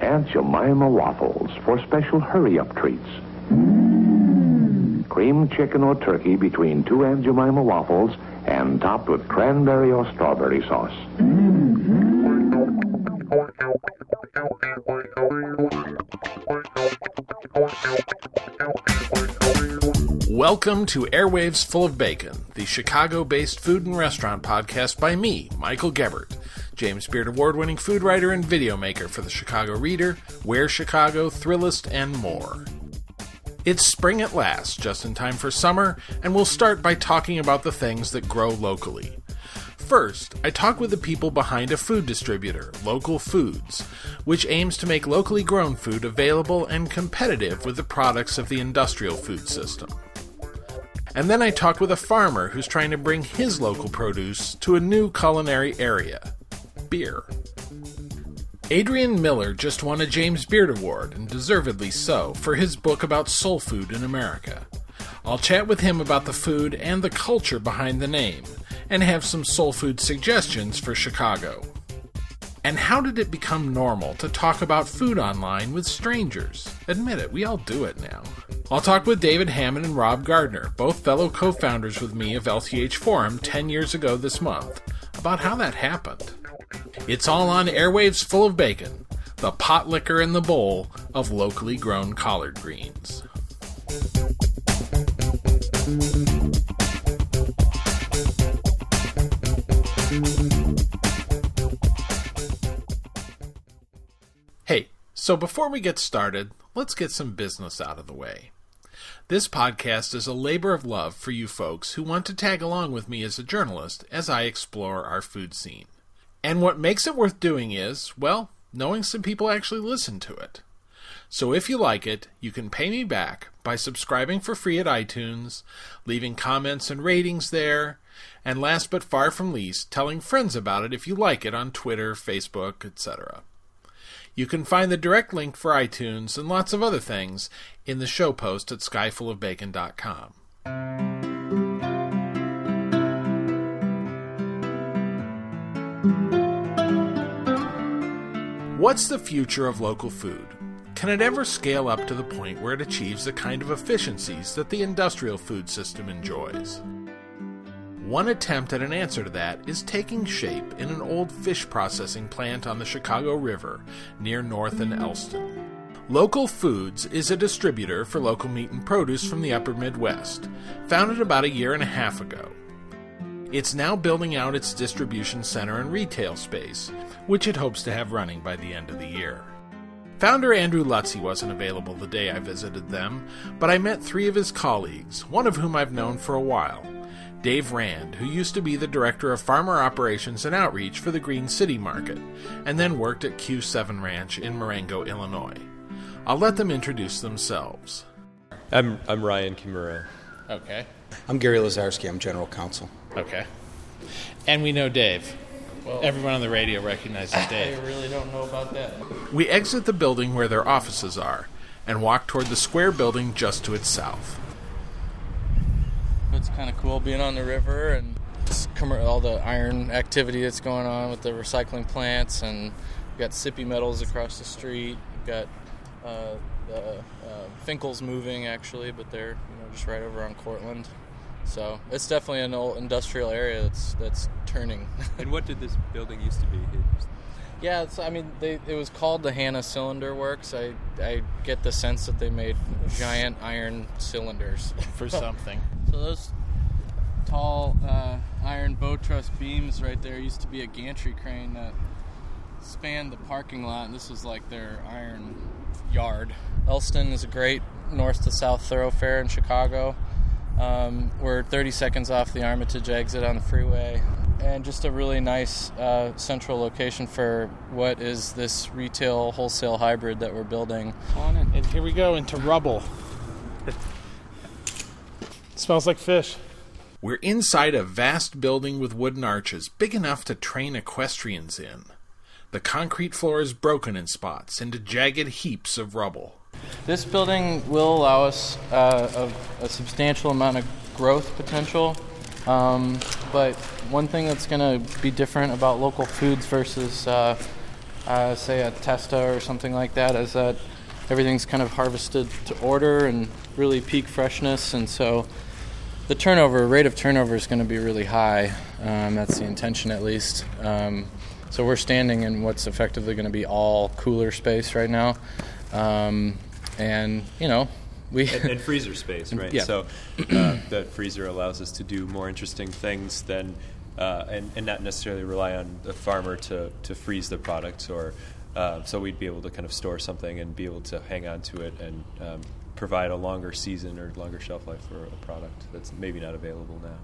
Aunt Jemima waffles for special hurry-up treats. Cream chicken or turkey between two Aunt Jemima waffles and topped with cranberry or strawberry sauce. Welcome to Airwaves Full of Bacon, the Chicago based food and restaurant podcast by me, Michael Gebert, James Beard Award winning food writer and video maker for the Chicago Reader, Where Chicago, Thrillist, and more. It's spring at last, just in time for summer, and we'll start by talking about the things that grow locally. First, I talk with the people behind a food distributor, Local Foods, which aims to make locally grown food available and competitive with the products of the industrial food system. And then I talk with a farmer who's trying to bring his local produce to a new culinary area beer. Adrian Miller just won a James Beard Award, and deservedly so, for his book about soul food in America. I'll chat with him about the food and the culture behind the name, and have some soul food suggestions for Chicago. And how did it become normal to talk about food online with strangers? Admit it, we all do it now. I'll talk with David Hammond and Rob Gardner, both fellow co founders with me of LTH Forum 10 years ago this month, about how that happened. It's all on airwaves full of bacon, the pot liquor in the bowl of locally grown collard greens. Hey, so before we get started, let's get some business out of the way. This podcast is a labor of love for you folks who want to tag along with me as a journalist as I explore our food scene. And what makes it worth doing is, well, knowing some people actually listen to it. So if you like it, you can pay me back by subscribing for free at iTunes, leaving comments and ratings there, and last but far from least, telling friends about it if you like it on Twitter, Facebook, etc. You can find the direct link for iTunes and lots of other things in the show post at skyfullofbacon.com. What's the future of local food? Can it ever scale up to the point where it achieves the kind of efficiencies that the industrial food system enjoys? One attempt at an answer to that is taking shape in an old fish processing plant on the Chicago River near North and Elston. Local Foods is a distributor for local meat and produce from the upper Midwest, founded about a year and a half ago. It's now building out its distribution center and retail space, which it hopes to have running by the end of the year. Founder Andrew Lutsky wasn't available the day I visited them, but I met three of his colleagues, one of whom I've known for a while Dave Rand, who used to be the director of farmer operations and outreach for the Green City Market, and then worked at Q7 Ranch in Marengo, Illinois. I'll let them introduce themselves. I'm, I'm Ryan Kimura. Okay. I'm Gary Lazarski. I'm general counsel. Okay. And we know Dave. Everyone on the radio recognizes Dave. I Dave. really don't know about that. We exit the building where their offices are and walk toward the square building just to its south. It's kind of cool being on the river and it's all the iron activity that's going on with the recycling plants, and we've got Sipi Metals across the street. We've got uh, the uh, Finkl's moving actually, but they're you know just right over on Cortland. So it's definitely an old industrial area that's that's turning. And what did this building used to be? Yeah, it's, I mean, they, it was called the Hanna Cylinder Works. I, I get the sense that they made giant iron cylinders. For something. So those tall uh, iron bow truss beams right there used to be a gantry crane that spanned the parking lot, and this was like their iron yard. Elston is a great north to south thoroughfare in Chicago. Um, we're 30 seconds off the Armitage exit on the freeway, and just a really nice uh, central location for what is this retail wholesale hybrid that we're building. On in. And here we go into rubble. smells like fish. We're inside a vast building with wooden arches, big enough to train equestrians in. The concrete floor is broken in spots into jagged heaps of rubble. This building will allow us uh, a, a substantial amount of growth potential. Um, but one thing that's going to be different about local foods versus uh, uh, say a Testa or something like that, is that everything's kind of harvested to order and really peak freshness, and so the turnover rate of turnover is going to be really high. Um, that's the intention, at least. Um, so we're standing in what's effectively going to be all cooler space right now, um, and you know we and, and, freezer space, right? Yeah. So uh, that freezer allows us to do more interesting things than, uh, and, and not necessarily rely on the farmer to, to freeze the product. Or uh, so we'd be able to kind of store something and be able to hang on to it and um, provide a longer season or longer shelf life for a product that's maybe not available now.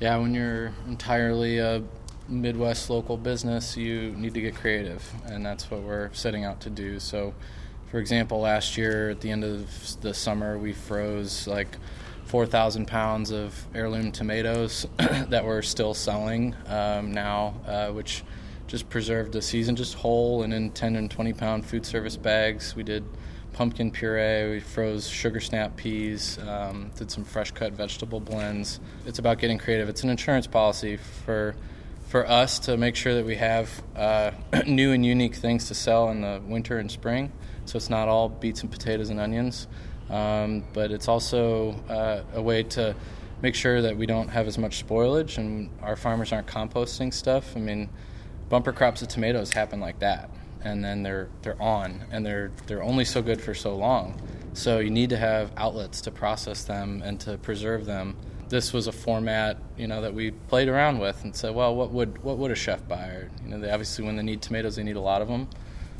Yeah, when you're entirely a Midwest local business, you need to get creative, and that's what we're setting out to do. So for example, last year at the end of the summer, we froze like 4,000 pounds of heirloom tomatoes that we're still selling um, now, uh, which just preserved the season just whole and in 10 and 20 pound food service bags. We did pumpkin puree, we froze sugar snap peas, um, did some fresh cut vegetable blends. It's about getting creative. It's an insurance policy for for us to make sure that we have uh, new and unique things to sell in the winter and spring. So it's not all beets and potatoes and onions, um, but it's also uh, a way to make sure that we don't have as much spoilage and our farmers aren't composting stuff. I mean, bumper crops of tomatoes happen like that, and then they're they're on, and they're they're only so good for so long. So you need to have outlets to process them and to preserve them. This was a format, you know, that we played around with and said, well, what would what would a chef buy? You know, they obviously when they need tomatoes, they need a lot of them.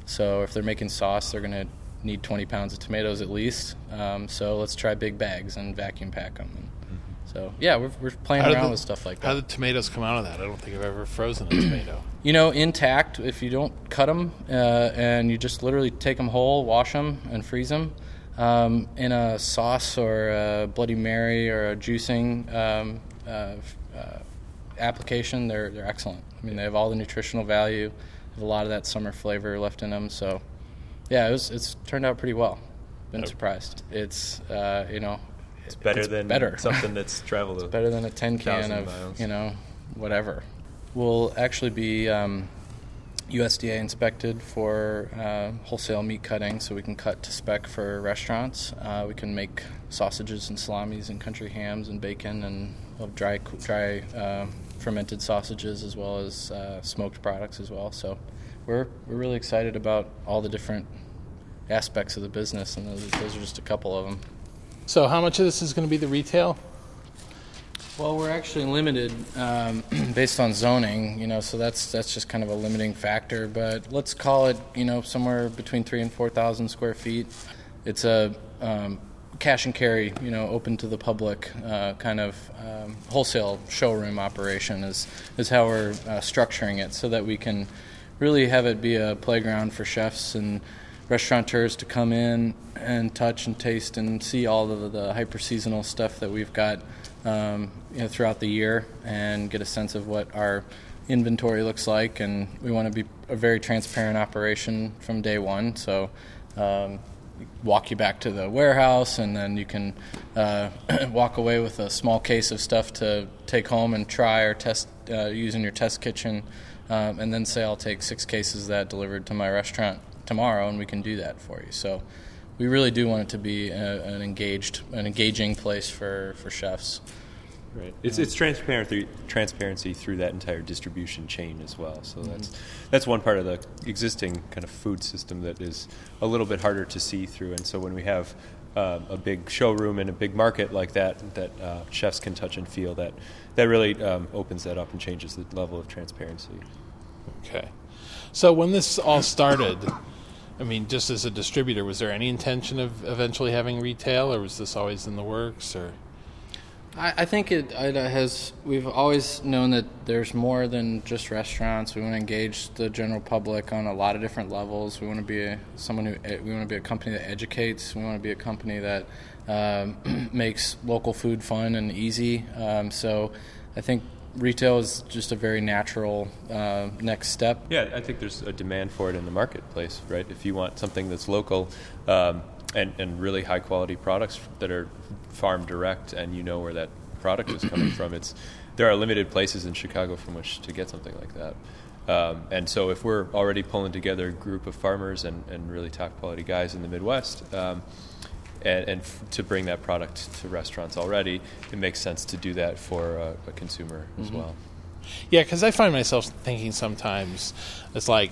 So if they're making sauce, they're going to need 20 pounds of tomatoes at least. Um, so let's try big bags and vacuum pack them. And so yeah, we're, we're playing How around the- with stuff like that. How did tomatoes come out of that? I don't think I've ever frozen a tomato. you know, intact. If you don't cut them uh, and you just literally take them whole, wash them, and freeze them um, in a sauce or a Bloody Mary or a juicing um, uh, uh, application, they're they're excellent. I mean, they have all the nutritional value, a lot of that summer flavor left in them. So, yeah, it was, it's turned out pretty well. Been surprised. It's uh, you know, It's better than better. something that's traveled. better than a ten can of miles. you know whatever. We'll actually be um, USDA inspected for uh, wholesale meat cutting, so we can cut to spec for restaurants. Uh, we can make sausages and salamis and country hams and bacon and dry dry uh, fermented sausages as well as uh, smoked products as well. So we're we're really excited about all the different aspects of the business, and those, those are just a couple of them. so how much of this is going to be the retail? Well, we're actually limited um, based on zoning, you know, so that's that's just kind of a limiting factor. But let's call it, you know, somewhere between three and four thousand square feet. It's a um, cash and carry, you know, open to the public uh, kind of um, wholesale showroom operation is is how we're uh, structuring it, so that we can really have it be a playground for chefs and restaurateurs to come in and touch and taste and see all of the hyper seasonal stuff that we've got um, you know, throughout the year and get a sense of what our inventory looks like. And we want to be a very transparent operation from day one. So. Um, walk you back to the warehouse, and then you can uh, walk away with a small case of stuff to take home and try or test uh, use in your test kitchen, um, and then say I'll take six cases that delivered to my restaurant tomorrow, and we can do that for you. So we really do want it to be a, an engaged, an engaging place for, for chefs. Right. It's it's transparent through, transparency through that entire distribution chain as well. So that's that's one part of the existing kind of food system that is a little bit harder to see through. And so when we have um, a big showroom and a big market like that that uh, chefs can touch and feel, that that really um, opens that up and changes the level of transparency. Okay. So when this all started, I mean, just as a distributor, was there any intention of eventually having retail, or was this always in the works? Or I, I think it, it has. We've always known that there's more than just restaurants. We want to engage the general public on a lot of different levels. We want to be a, someone who eh, we want to be a company that educates. We want to be a company that um, makes local food fun and easy. Um, so, I think retail is just a very natural uh, next step. Yeah, I think there's a demand for it in the marketplace, right? If you want something that's local um, and, and really high quality products that are farm direct and you know where that product is coming from, it's there are limited places in Chicago from which to get something like that. Um, and so, if we're already pulling together a group of farmers and, and really top quality guys in the Midwest, um, and, and f- to bring that product to restaurants already, it makes sense to do that for a, a consumer as Mm-hmm. well. Yeah, because I find myself thinking sometimes it's like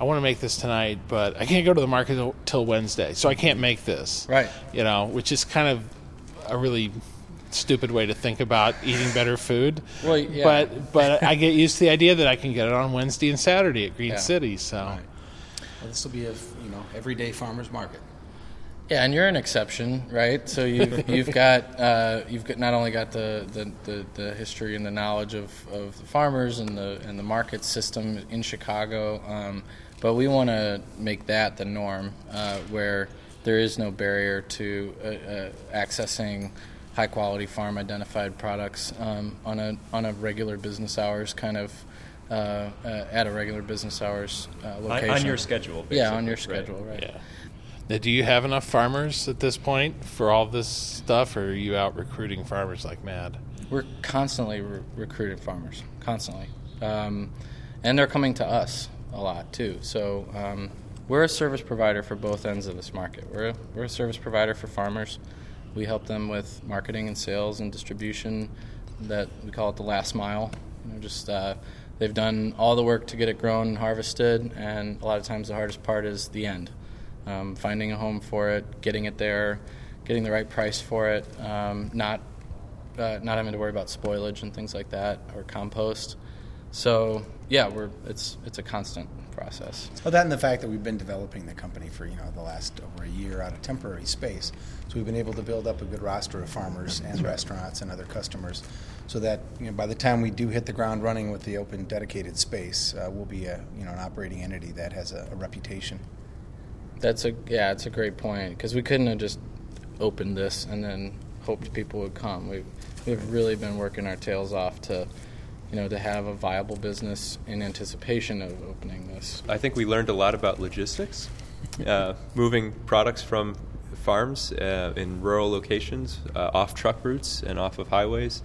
I want to make this tonight, but I can't go to the market till- Wednesday, so I can't make this. Right. You know, which is kind of a really stupid way to think about eating better food. Well, yeah. But but I get used to the idea that I can get it on Wednesday and Saturday at Green Yeah. City. So Well, this will be a you know everyday farmers market. Yeah, and you're an exception, right? So you've you've got uh, you've got not only got the, the, the, the history and the knowledge of, of the farmers and the and the market system in Chicago, um, but we want to make that the norm, uh, where there is no barrier to uh, uh, accessing high quality farm identified products um, on a on a regular business hours kind of. Uh, uh, at a regular business hours uh, location. on your schedule, Yeah, on basically, your right. schedule, right? yeah. Now, do you have enough farmers at this point for all this stuff, or are you out recruiting farmers like mad? We're constantly re- recruiting farmers, constantly, um, and they're coming to us a lot too. So um, we're a service provider for both ends of this market. We're a, we're a service provider for farmers. We help them with marketing and sales and distribution. That we call it the last mile. You know, just uh, they've done all the work to get it grown and harvested, and a lot of times the hardest part is the end um, finding a home for it, getting it there, getting the right price for it, um, not uh, not having to worry about spoilage and things like that or compost. So yeah, we're it's it's a constant process. Well, that and the fact that we've been developing the company for you know the last over a year out of temporary space, so we've been able to build up a good roster of farmers and restaurants and other customers, so that you know by the time we do hit the ground running with the open dedicated space, uh, we'll be a you know an operating entity that has a, a reputation. That's a yeah, it's a great point because we couldn't have just opened this and then hoped people would come. We we've really been working our tails off to you know to have a viable business in anticipation of opening this. I think we learned a lot about logistics, uh, moving products from farms uh, in rural locations, uh, off truck routes and off of highways,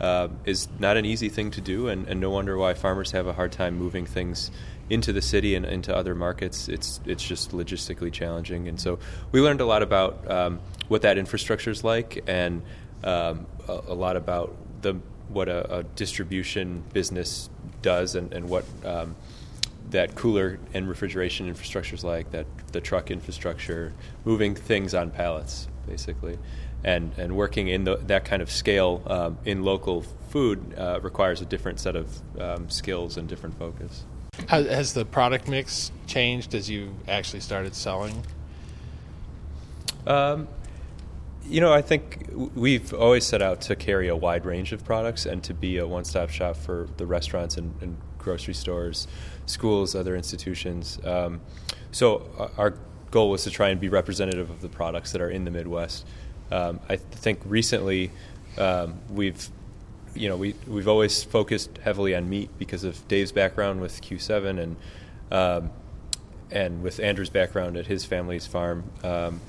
uh, is not an easy thing to do, and, and no wonder why farmers have a hard time moving things into the city and into other markets. It's it's just logistically challenging, and so we learned a lot about um, what that infrastructure is like, and um, a, a lot about the what a, a distribution business does, and, and what um, that cooler and refrigeration infrastructure is like, that the truck infrastructure, moving things on pallets, basically, and and working in the, that kind of scale um, in local food uh, requires a different set of um, skills and different focus. Has, the product mix changed as you actually started selling? Um, you know, I think we've always set out to carry a wide range of products and to be a one-stop shop for the restaurants and, and grocery stores, schools, other institutions. Um, so uh, our goal was to try and be representative of the products that are in the Midwest. Um, I th- think recently um, we've you know, we we've always focused heavily on meat because of Dave's background with Q7 and um, and with Andrew's background at his family's farm. Um,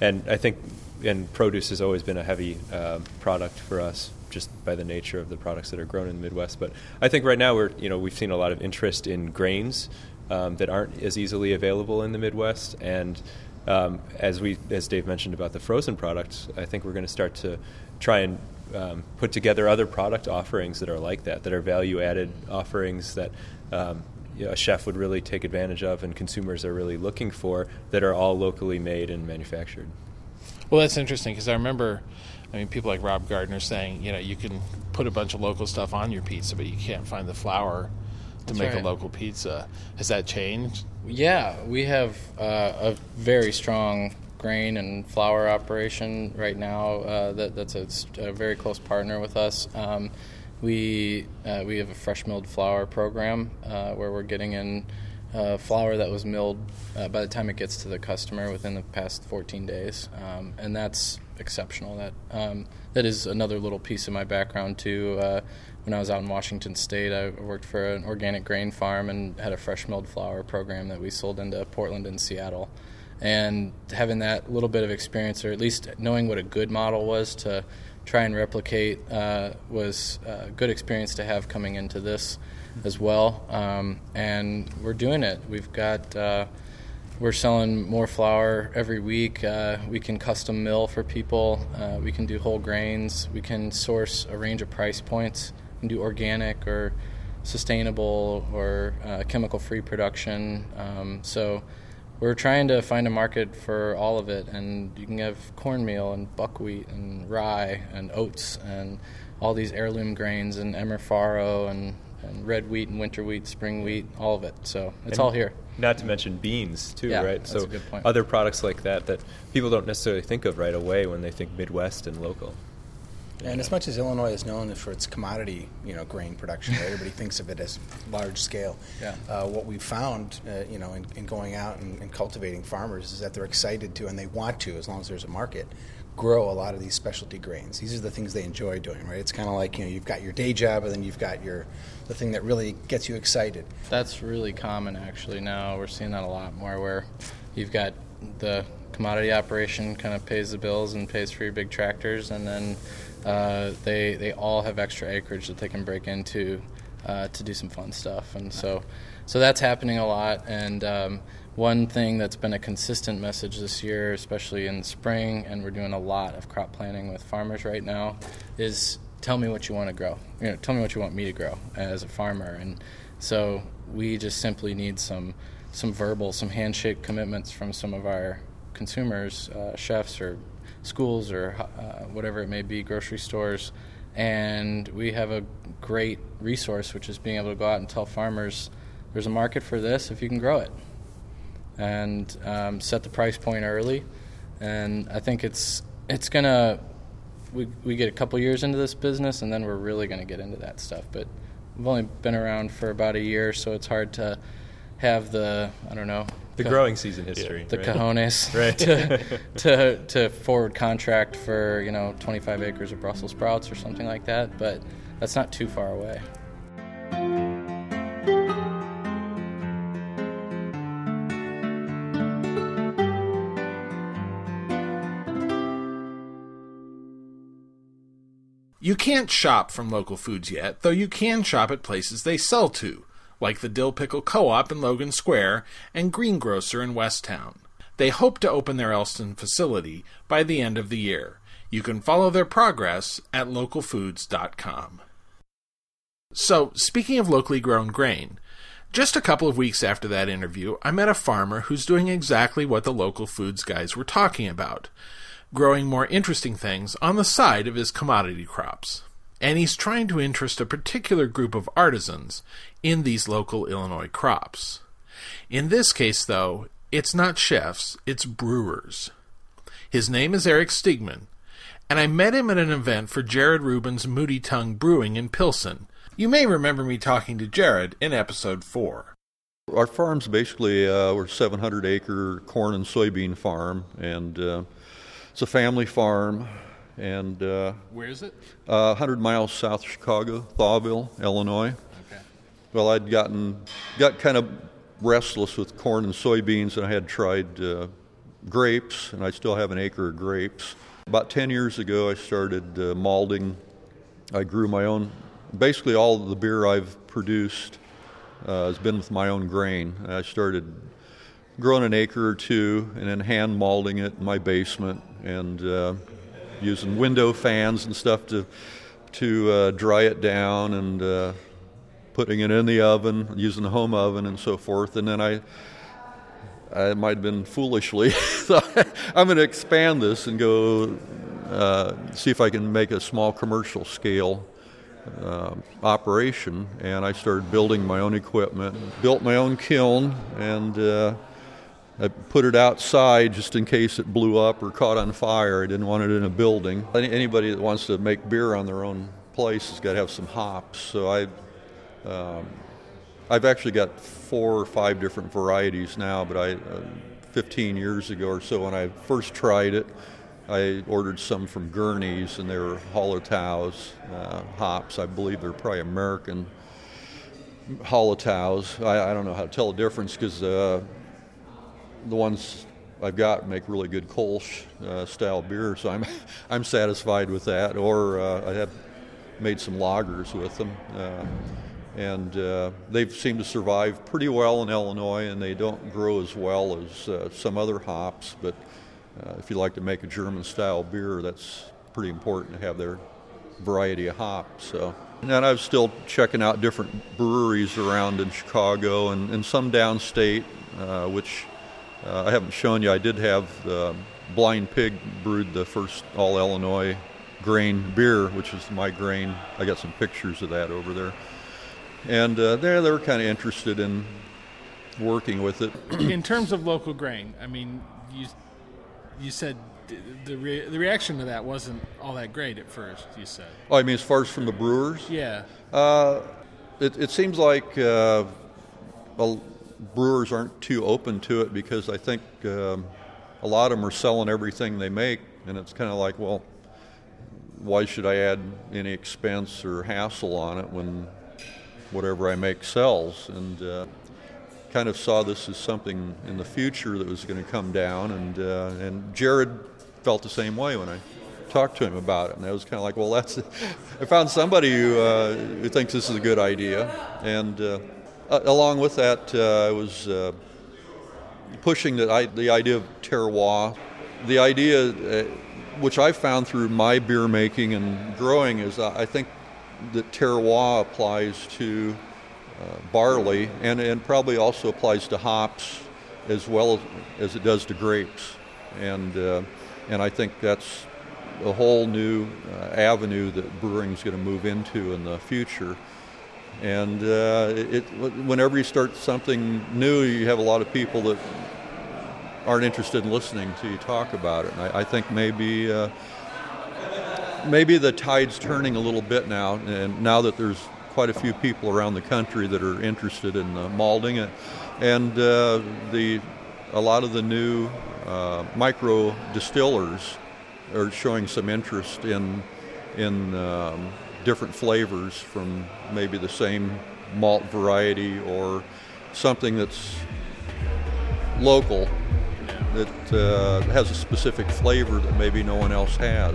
and I think and produce has always been a heavy uh, product for us just by the nature of the products that are grown in the Midwest. But I think right now we're you know we've seen a lot of interest in grains um, that aren't as easily available in the Midwest and. Um, as we, as Dave mentioned about the frozen products, I think we're going to start to try and um, put together other product offerings that are like that, that are value added offerings that um, you know, a chef would really take advantage of and consumers are really looking for that are all locally made and manufactured. Well, that's interesting because I remember, I mean, people like Rob Gardner saying, you know, you can put a bunch of local stuff on your pizza, but you can't find the flour to That's make right. a local pizza. Has that changed? Yeah, we have uh, a very strong grain and flour operation right now. Uh, that, that's a, a very close partner with us. Um, we uh, we have a fresh milled flour program uh, where we're getting in uh, flour that was milled uh, by the time it gets to the customer within the past 14 days, um, and that's exceptional. That um, that is another little piece of my background too. Uh, when I was out in Washington State, I worked for an organic grain farm and had a fresh milled flour program that we sold into Portland and Seattle. And having that little bit of experience, or at least knowing what a good model was to try and replicate, uh, was a good experience to have coming into this as well. Um, and we're doing it. We've got uh, we're selling more flour every week. Uh, we can custom mill for people. Uh, we can do whole grains. We can source a range of price points. Can do organic or sustainable or uh, chemical free production. Um, so we're trying to find a market for all of it. And you can have cornmeal and buckwheat and rye and oats and all these heirloom grains and emmer farro and, and red wheat and winter wheat, spring wheat, all of it. So it's And all here. Not to mention beans too, Yeah, right? that's so a good point. other products like that that people don't necessarily think of right away when they think Midwest and local. And as much as Illinois is known for its commodity, you know, grain production, right? everybody thinks of it as large scale. Yeah. Uh, what we've found, uh, you know, in, in going out and, and cultivating farmers is that they're excited to, and they want to, as long as there's a market, grow a lot of these specialty grains. These are the things they enjoy doing, right? It's kind of like you know, you've got your day job, and then you've got your the thing that really gets you excited. That's really common actually now. We're seeing that a lot more where you've got the commodity operation kind of pays the bills and pays for your big tractors, and then uh, they they all have extra acreage that they can break into uh, to do some fun stuff, and so so that's happening a lot. And um, one thing that's been a consistent message this year, especially in spring, and we're doing a lot of crop planning with farmers right now, is tell me what you want to grow. You know, tell me what you want me to grow as a farmer. And so we just simply need some some verbal, some handshake commitments from some of our consumers, uh, chefs or schools or uh, whatever it may be, grocery stores. And we have a great resource, which is being able to go out and tell farmers there's a market for this if you can grow it, and um, set the price point early. And I think it's it's gonna we, we get a couple years into this business and then we're really to get into that stuff. But we've only been around for about a year, so it's hard to have the I don't know The co- growing season history. the right? cojones Right. to, to to forward contract for you know 25 acres of Brussels sprouts or something like that. But that's not too far away. You can't shop from local foods yet, though you can shop at places they sell to, like the Dill Pickle Co op in Logan Square and Greengrocer in Westtown. They hope to open their Elston facility by the end of the year. You can follow their progress at localfoods.com. So, speaking of locally grown grain, just a couple of weeks after that interview, I met a farmer who's doing exactly what the local foods guys were talking about growing more interesting things on the side of his commodity crops. And he's trying to interest a particular group of artisans in these local Illinois crops. In this case, though, it's not chefs, it's brewers. His name is Eric Stigman, and I met him at an event for Jared Rubin's Moody Tongue Brewing in Pilsen. You may remember me talking to Jared in episode 4. Our farm's basically uh, we're a 700 acre corn and soybean farm, and uh, it's a family farm, and uh, Where is it? uh, 100 miles south of Chicago, Thawville, Illinois. Well, I'd gotten got kind of restless with corn and soybeans, and I had tried uh, grapes, and I still have an acre of grapes. About 10 years ago, I started uh, malting. I grew my own. Basically, all the beer I've produced uh, has been with my own grain. I started growing an acre or two, and then hand malting it in my basement, and uh, using window fans and stuff to to uh, dry it down, and uh, putting it in the oven, using the home oven, and so forth. And then I, I might have been foolishly, thought, I'm going to expand this and go uh, see if I can make a small commercial scale uh, operation. And I started building my own equipment, built my own kiln, and uh, I put it outside just in case it blew up or caught on fire. I didn't want it in a building. Any- Anybody that wants to make beer on their own place has got to have some hops. So I, um, I've actually got four or five different varieties now. But I, uh, 15 years ago or so, when I first tried it, I ordered some from Gurney's, and they were Hallertau's uh, hops. I believe they're probably American Hallertau's. I, I don't know how to tell the difference because. Uh, the ones I've got make really good Kolsch uh, style beer, so I'm I'm satisfied with that. Or uh, I have made some lagers with them, uh, and uh, they've seemed to survive pretty well in Illinois, and they don't grow as well as uh, some other hops. But uh, if you like to make a German style beer, that's pretty important to have their variety of hops. So. And I was still checking out different breweries around in Chicago and, and some downstate, uh, which uh, I haven't shown you. I did have uh, Blind Pig brewed the first all Illinois grain beer, which is my grain. I got some pictures of that over there. And uh, they they were kind of interested in working with it. in terms of local grain, I mean, you you said the re- the reaction to that wasn't all that great at first. You said. Oh, I mean, as far as from the brewers, Yeah. uh, it, it seems like uh, well, brewers aren't too open to it because I think um, a lot of them are selling everything they make, and it's kind of like, well, why should I add any expense or hassle on it when whatever I make sells? And uh, kind of saw this as something in the future that was going to come down, and uh, and Jared felt the same way when I talked to him about it, and I was kind of like, well, that's I found somebody who uh, who thinks this is a good idea, and uh, along with that, uh, I was uh, pushing the the idea of terroir, the idea which I found through my beer making and growing is I think that terroir applies to uh, barley and, and probably also applies to hops as well as it does to grapes. And, uh, and I think that's a whole new uh, avenue that brewing is going to move into in the future. And uh, it, whenever you start something new, you have a lot of people that aren't interested in listening to you talk about it. And I, I think maybe uh, maybe the tide's turning a little bit now, and now that there's quite a few people around the country that are interested in uh, malting it, and uh, the a lot of the new uh, micro distillers are showing some interest in in um, different flavors from maybe the same malt variety or something that's local that uh, has a specific flavor that maybe no one else has.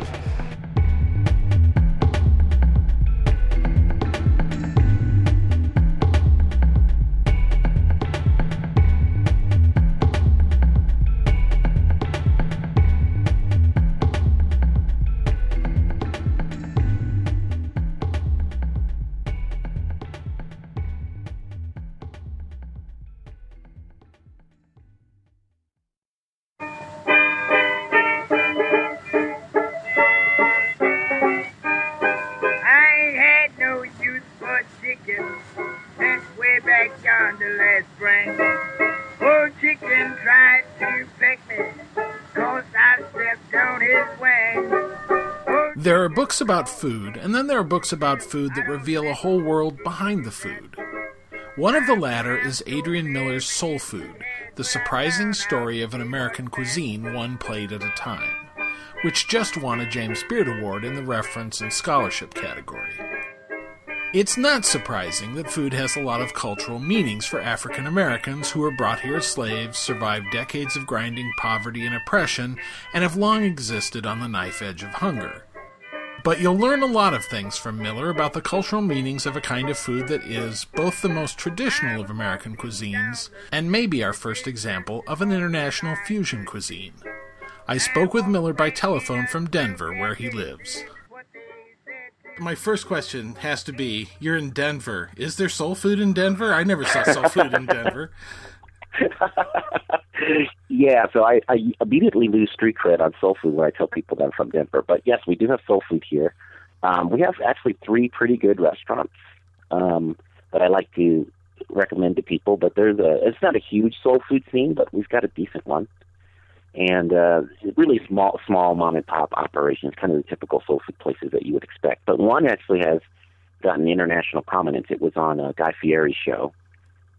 Books about food, and then there are books about food that reveal a whole world behind the food. One of the latter is Adrian Miller's Soul Food, the surprising story of an American cuisine one plate at a time, which just won a James Beard Award in the reference and scholarship category. It's not surprising that food has a lot of cultural meanings for African Americans who were brought here as slaves, survived decades of grinding poverty and oppression, and have long existed on the knife edge of hunger. But you'll learn a lot of things from Miller about the cultural meanings of a kind of food that is both the most traditional of American cuisines and maybe our first example of an international fusion cuisine. I spoke with Miller by telephone from Denver, where he lives. what they said My first question has to be You're in Denver. Is there soul food in Denver? I never saw soul food in Denver. Yeah, so I, I immediately lose street cred on soul food when I tell people that I'm from Denver. But yes, we do have soul food here. Um, we have actually three pretty good restaurants um, that I like to recommend to people. But there's a it's not a huge soul food scene, but we've got a decent one, and uh, really small small mom and pop operations, kind of the typical soul food places that you would expect. But one actually has gotten international prominence. It was on uh, Guy Fieri's show,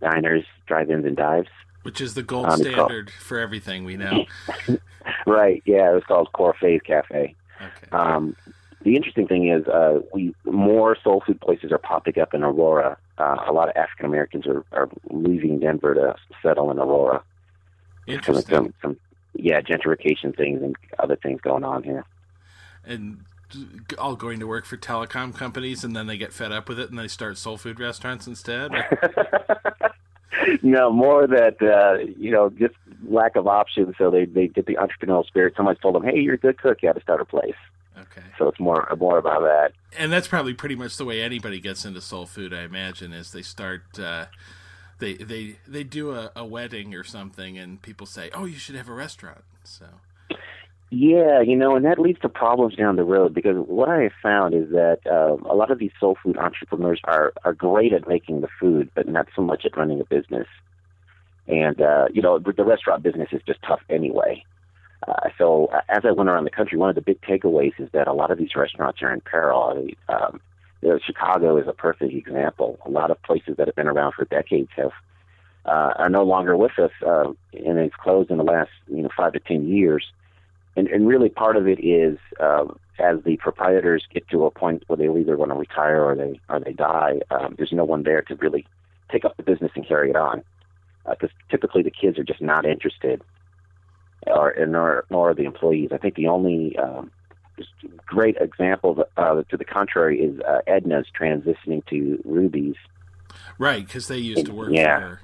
Diners, Drive-ins, and Dives. Which is the gold Um, it's called- standard for everything we know. Right. Yeah, it was called CoraFaye's Cafe. Okay. Um, the interesting thing is, uh, we more soul food places are popping up in Aurora. Uh, a lot of African Americans are, are leaving Denver to settle in Aurora. Interesting. some, some yeah, gentrification things and other things going on here. And all going to work for telecom companies, and then they get fed up with it, and they start soul food restaurants instead. no, more that uh, you know, just lack of options. So they they get the entrepreneurial spirit. Somebody told them, "Hey, you're a good cook. You have to start a place." Okay. So it's more more about that. And that's probably pretty much the way anybody gets into soul food. I imagine is they start. Uh, they they they do a, a wedding or something, and people say, "Oh, you should have a restaurant." So. Yeah, you know, and that leads to problems down the road because what I have found is that uh, a lot of these soul food entrepreneurs are are great at making the food, but not so much at running a business. And uh, you know, the restaurant business is just tough anyway. Uh, so uh, as I went around the country, one of the big takeaways is that a lot of these restaurants are in peril. I mean, um, you know, Chicago is a perfect example. A lot of places that have been around for decades have uh, are no longer with us, uh, and it's closed in the last you know five to ten years and, and really part of it is uh, as the proprietors get to a point where they either want to retire or they or they die, um, there's no one there to really take up the business and carry it on, because uh, typically the kids are just not interested, or nor nor the employees. I think the only um, great example uh, to the contrary is uh, Edna's transitioning to Ruby's. Right, because they used to work yeah. for.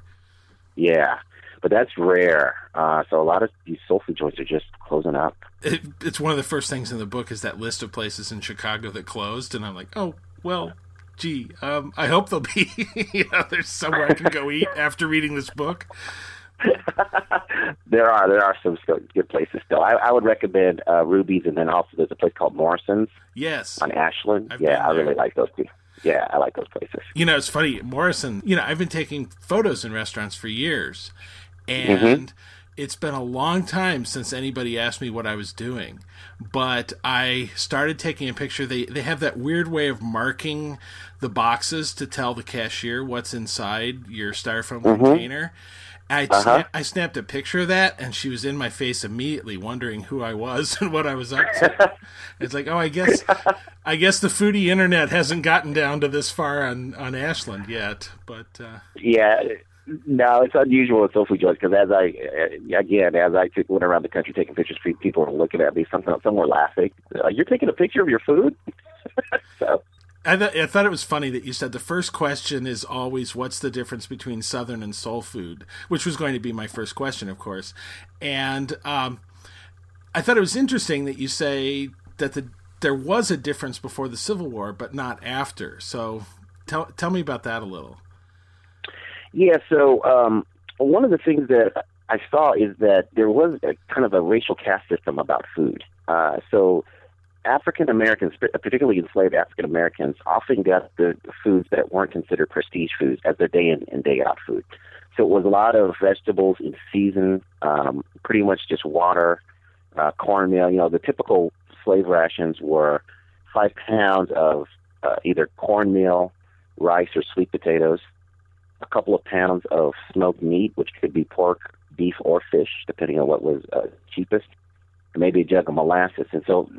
Yeah, but that's rare. Uh, so a lot of these soul food joints are just closing up. It, it's one of the first things in the book is that list of places in Chicago that closed, and I'm like, oh well, gee, um, I hope there'll be you know there's somewhere I can go eat after reading this book. there are there are some good places still. I, I would recommend uh, Ruby's, and then also there's a place called Morrison's. Yes, on Ashland. I've yeah, I really like those two. Yeah, I like those places. You know, it's funny, Morrison. You know, I've been taking photos in restaurants for years, Mm-hmm. and it's been a long time since anybody asked me what I was doing. But I started taking a picture. They they have that weird way of marking the boxes to tell the cashier what's inside your styrofoam Mhm. container. I, Uh-huh. sna- I snapped a picture of that, and she was in my face immediately, wondering who I was and what I was up to. it's like, oh, I guess, I guess the foodie internet hasn't gotten down to this far on on Ashland yet. But uh, Yeah, no, it's unusual with soul food joints because as I uh, again as I took, went around the country taking pictures, people were looking at me. Some some were laughing. Uh, You're taking a picture of your food. so I, th- I thought it was funny that you said the first question is always what's the difference between Southern and soul food, which was going to be my first question, of course. And um, I thought it was interesting that you say that the there was a difference before the Civil War, but not after. So tell tell me about that a little. Yeah, so um, one of the things that I saw is that there was a, kind of a racial caste system about food. Uh, so African Americans, particularly enslaved African Americans, often got the foods that weren't considered prestige foods as their day in and day out food. So it was a lot of vegetables in season, um, pretty much just water, uh, cornmeal. You know, the typical slave rations were five pounds of uh, either cornmeal, rice, or sweet potatoes, a couple of pounds of smoked meat, which could be pork, beef, or fish, depending on what was uh, cheapest, maybe a jug of molasses. And so,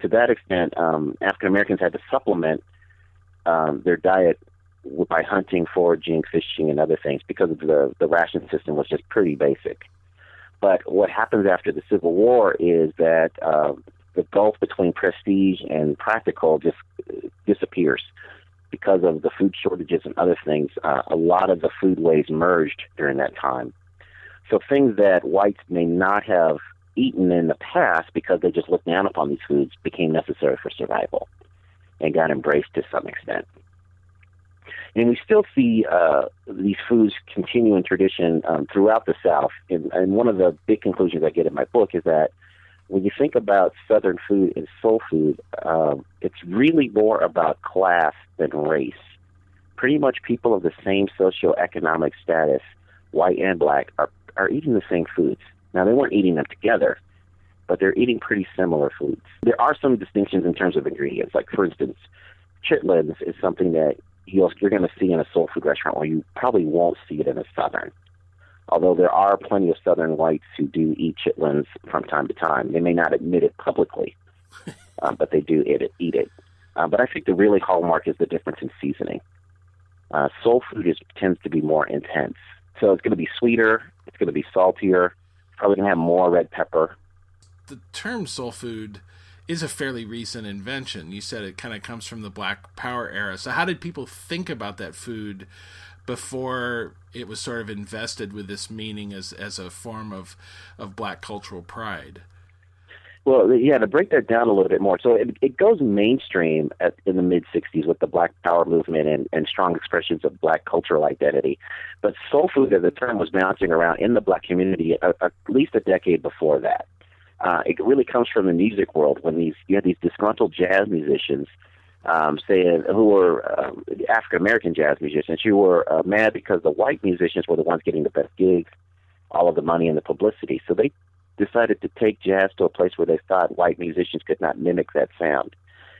to that extent, um, African Americans had to supplement um, their diet by hunting, foraging, fishing, and other things because the the ration system was just pretty basic. But what happens after the Civil War is that uh, the gulf between prestige and practical just uh, disappears because of the food shortages and other things. Uh, a lot of the foodways merged during that time. So things that whites may not have eaten in the past because they just looked down upon these foods became necessary for survival and got embraced to some extent. And we still see uh, these foods continue in tradition um, throughout the South. And, and one of the big conclusions I get in my book is that when you think about Southern food and soul food, um, it's really more about class than race. Pretty much people of the same socioeconomic status, white and black, are, are eating the same foods. Now, they weren't eating them together, but they're eating pretty similar foods. There are some distinctions in terms of ingredients. Like, for instance, chitlins is something that you're going to see in a soul food restaurant where you probably won't see it in a Southern although there are plenty of Southern whites who do eat chitlins from time to time. They may not admit it publicly, um, but they do eat it. Eat it. Uh, but I think the really hallmark is the difference in seasoning. Uh, soul food is, tends to be more intense, so it's going to be sweeter, it's going to be saltier, probably gonna have more red pepper. The term soul food is a fairly recent invention. You said it kind of comes from the Black Power era. So how did people think about that food before it was sort of invested with this meaning as as a form of of black cultural pride? Well, yeah, to break that down a little bit more. So it, it goes mainstream at, in the mid 60s with the Black Power movement and, and strong expressions of black cultural identity. But soul food as a term was bouncing around in the black community at, at least a decade before that. Uh, it really comes from the music world when these you had these disgruntled jazz musicians, um, saying who were um, African American jazz musicians, who were uh, mad because the white musicians were the ones getting the best gigs, all of the money and the publicity. So they decided to take jazz to a place where they thought white musicians could not mimic that sound.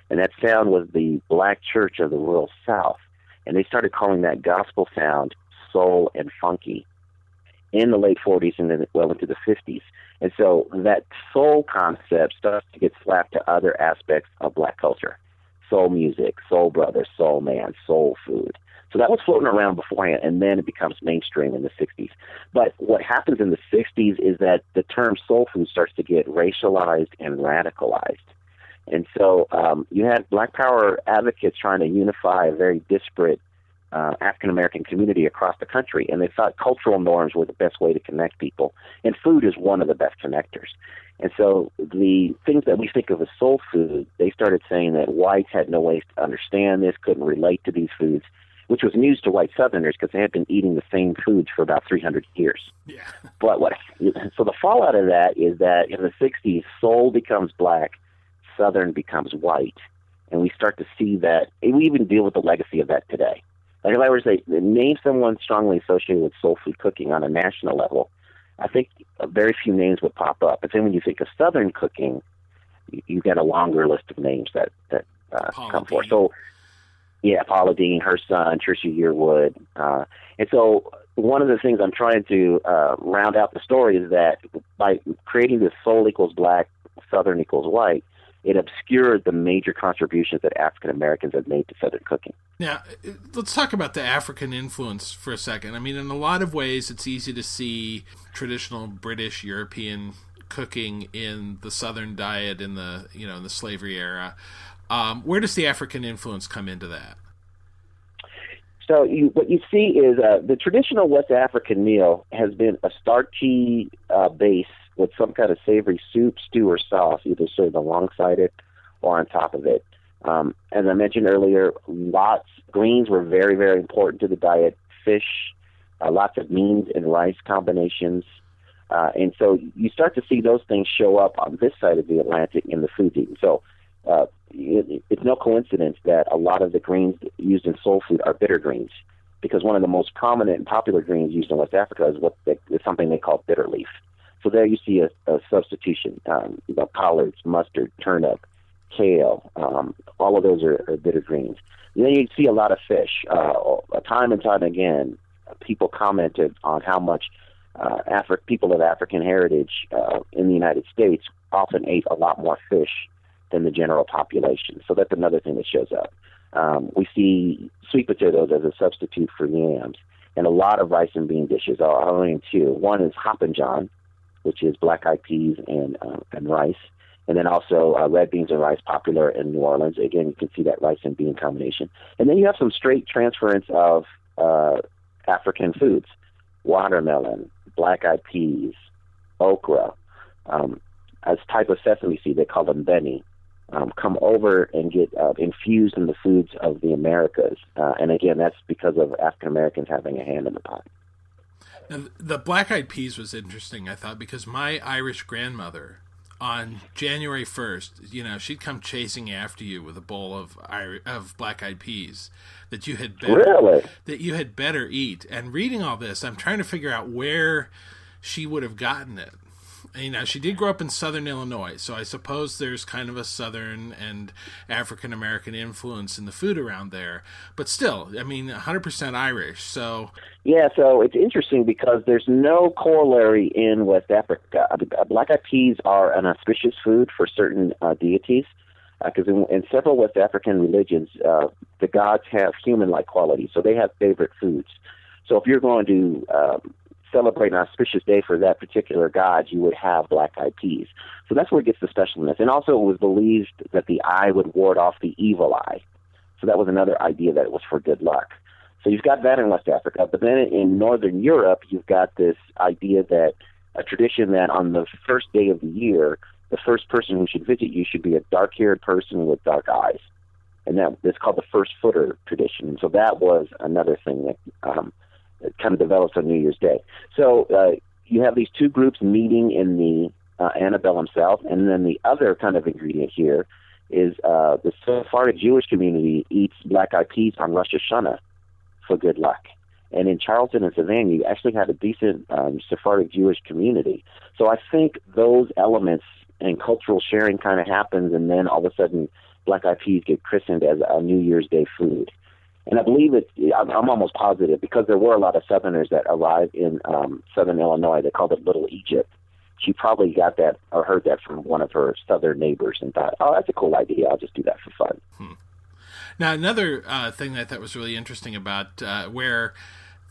And that sound was the black church of the rural South. And they started calling that gospel sound soul and funky in the late 40s and then well into the 50s. And so that soul concept starts to get slapped to other aspects of black culture soul music, soul brothers, soul man, soul food. So that was floating around beforehand, and then it becomes mainstream in the 60s. But what happens in the 60s is that the term soul food starts to get racialized and radicalized. And so um, you had Black Power advocates trying to unify a very disparate uh, African American community across the country, and they thought cultural norms were the best way to connect people, and food is one of the best connectors. And so the things that we think of as soul food, they started saying that whites had no way to understand this, couldn't relate to these foods, which was news to white Southerners because they had been eating the same foods for about 300 years. Yeah. But what? So the fallout of that is that in the 60s, soul becomes black, Southern becomes white, and we start to see that. We even deal with the legacy of that today. Like if I were to say, name someone strongly associated with soul food cooking on a national level, I think very few names would pop up. But then when you think of Southern cooking, you, you get a longer list of names that that uh, come forth. So yeah, Paula Deen, her son, Trisha Yearwood. Uh, and so one of the things I'm trying to uh, round out the story is that by creating this soul equals black, Southern equals white, it obscured the major contributions that African Americans have made to Southern cooking. Now, let's talk about the African influence for a second. I mean, in a lot of ways, it's easy to see traditional British, European cooking in the Southern diet in the you know in the slavery era. Um, where does the African influence come into that? So you, what you see is uh, the traditional West African meal has been a starchy uh, base with some kind of savory soup, stew, or sauce, either served alongside it or on top of it. Um, as I mentioned earlier, lots greens were very, very important to the diet. Fish, uh, lots of beans and rice combinations, uh, and so you start to see those things show up on this side of the Atlantic in the food eaten. So uh, it, it's no coincidence that a lot of the greens used in soul food are bitter greens, because one of the most prominent and popular greens used in West Africa is what they, is something they call bitter leaf. So there you see a, a substitution. Um, you know, collards, mustard, turnip, kale. Um, all of those are, are bitter greens. And then you see a lot of fish. Uh, time and time again, people commented on how much uh, Afri- people of African heritage uh, in the United States often ate a lot more fish than the general population. So that's another thing that shows up. Um, we see sweet potatoes as a substitute for yams, and a lot of rice and bean dishes. I'll, name two. One is Hoppin' John, which is black eyed peas and uh, and rice, and then also uh, red beans and rice, popular in New Orleans. Again, you can see that rice and bean combination. And then you have some straight transference of uh, African foods: watermelon, black eyed peas, okra, um, as type of sesame seed. They call them benne um, come over and get uh, infused in the foods of the Americas. Uh, and again, that's because of African Americans having a hand in the pot. Now, the black eyed peas was interesting, I thought, because my Irish grandmother on January 1st, you know, she'd come chasing after you with a bowl of of black eyed peas that you had better really? that you had better eat. And reading all this, I'm trying to figure out where she would have gotten it you know, she did grow up in southern Illinois, so I suppose there's kind of a southern and African American influence in the food around there. But still, I mean, 100% Irish. So yeah, so it's interesting because there's no corollary in West Africa. Black eyed peas are an auspicious food for certain uh, deities because uh, in, in several West African religions, uh, the gods have human-like qualities, so they have favorite foods. So if you're going to um, celebrate an auspicious day for that particular god, you would have black eyed peas. So that's where it gets the specialness. And also, it was believed that the eye would ward off the evil eye. So that was another idea that it was for good luck. So you've got that in West Africa. But then in Northern Europe, you've got this idea that a tradition that on the first day of the year, the first person who should visit you should be a dark haired person with dark eyes. And that it's called the first footer tradition. So that was another thing that um, kind of develops on New Year's Day. So uh, you have these two groups meeting in the uh, antebellum South, and then the other kind of ingredient here is uh, the Sephardic Jewish community eats black eyed peas on Rosh Hashanah for good luck. And in Charleston and Savannah, you actually had a decent um, Sephardic Jewish community. So I think those elements and cultural sharing kind of happens, and then all of a sudden, black eyed peas get christened as a New Year's Day food. And I believe it. I'm, I'm almost positive because there were a lot of Southerners that arrived in um, Southern Illinois. They called it Little Egypt. She probably got that or heard that from one of her Southern neighbors and thought, "Oh, that's a cool idea. I'll just do that for fun." Hmm. Now, another uh, thing that I thought was really interesting about uh, where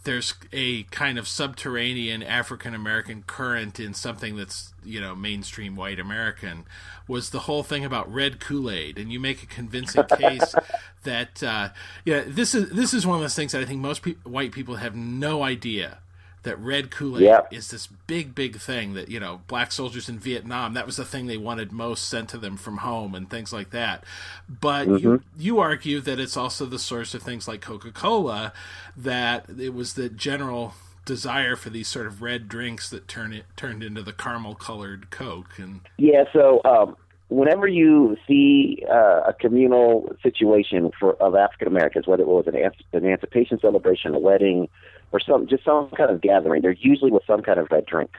there's a kind of subterranean African American current in something that's you know mainstream white American was the whole thing about red Kool Aid, and you make a convincing case that uh, yeah this is this is one of those things that I think most pe- white people have no idea that red Kool Aid Yep. is this big, big thing that, you know, black soldiers in Vietnam, that was the thing they wanted most sent to them from home and things like that. But you, Mhm. you argue that it's also the source of things like Coca Cola, that it was the general desire for these sort of red drinks that turn it turned into the caramel colored Coke. And Yeah, so um, whenever you see uh, a communal situation for of African Americans, whether it was an emancip- emancipation celebration, a wedding, or some just some kind of gathering, they're usually with some kind of red drink.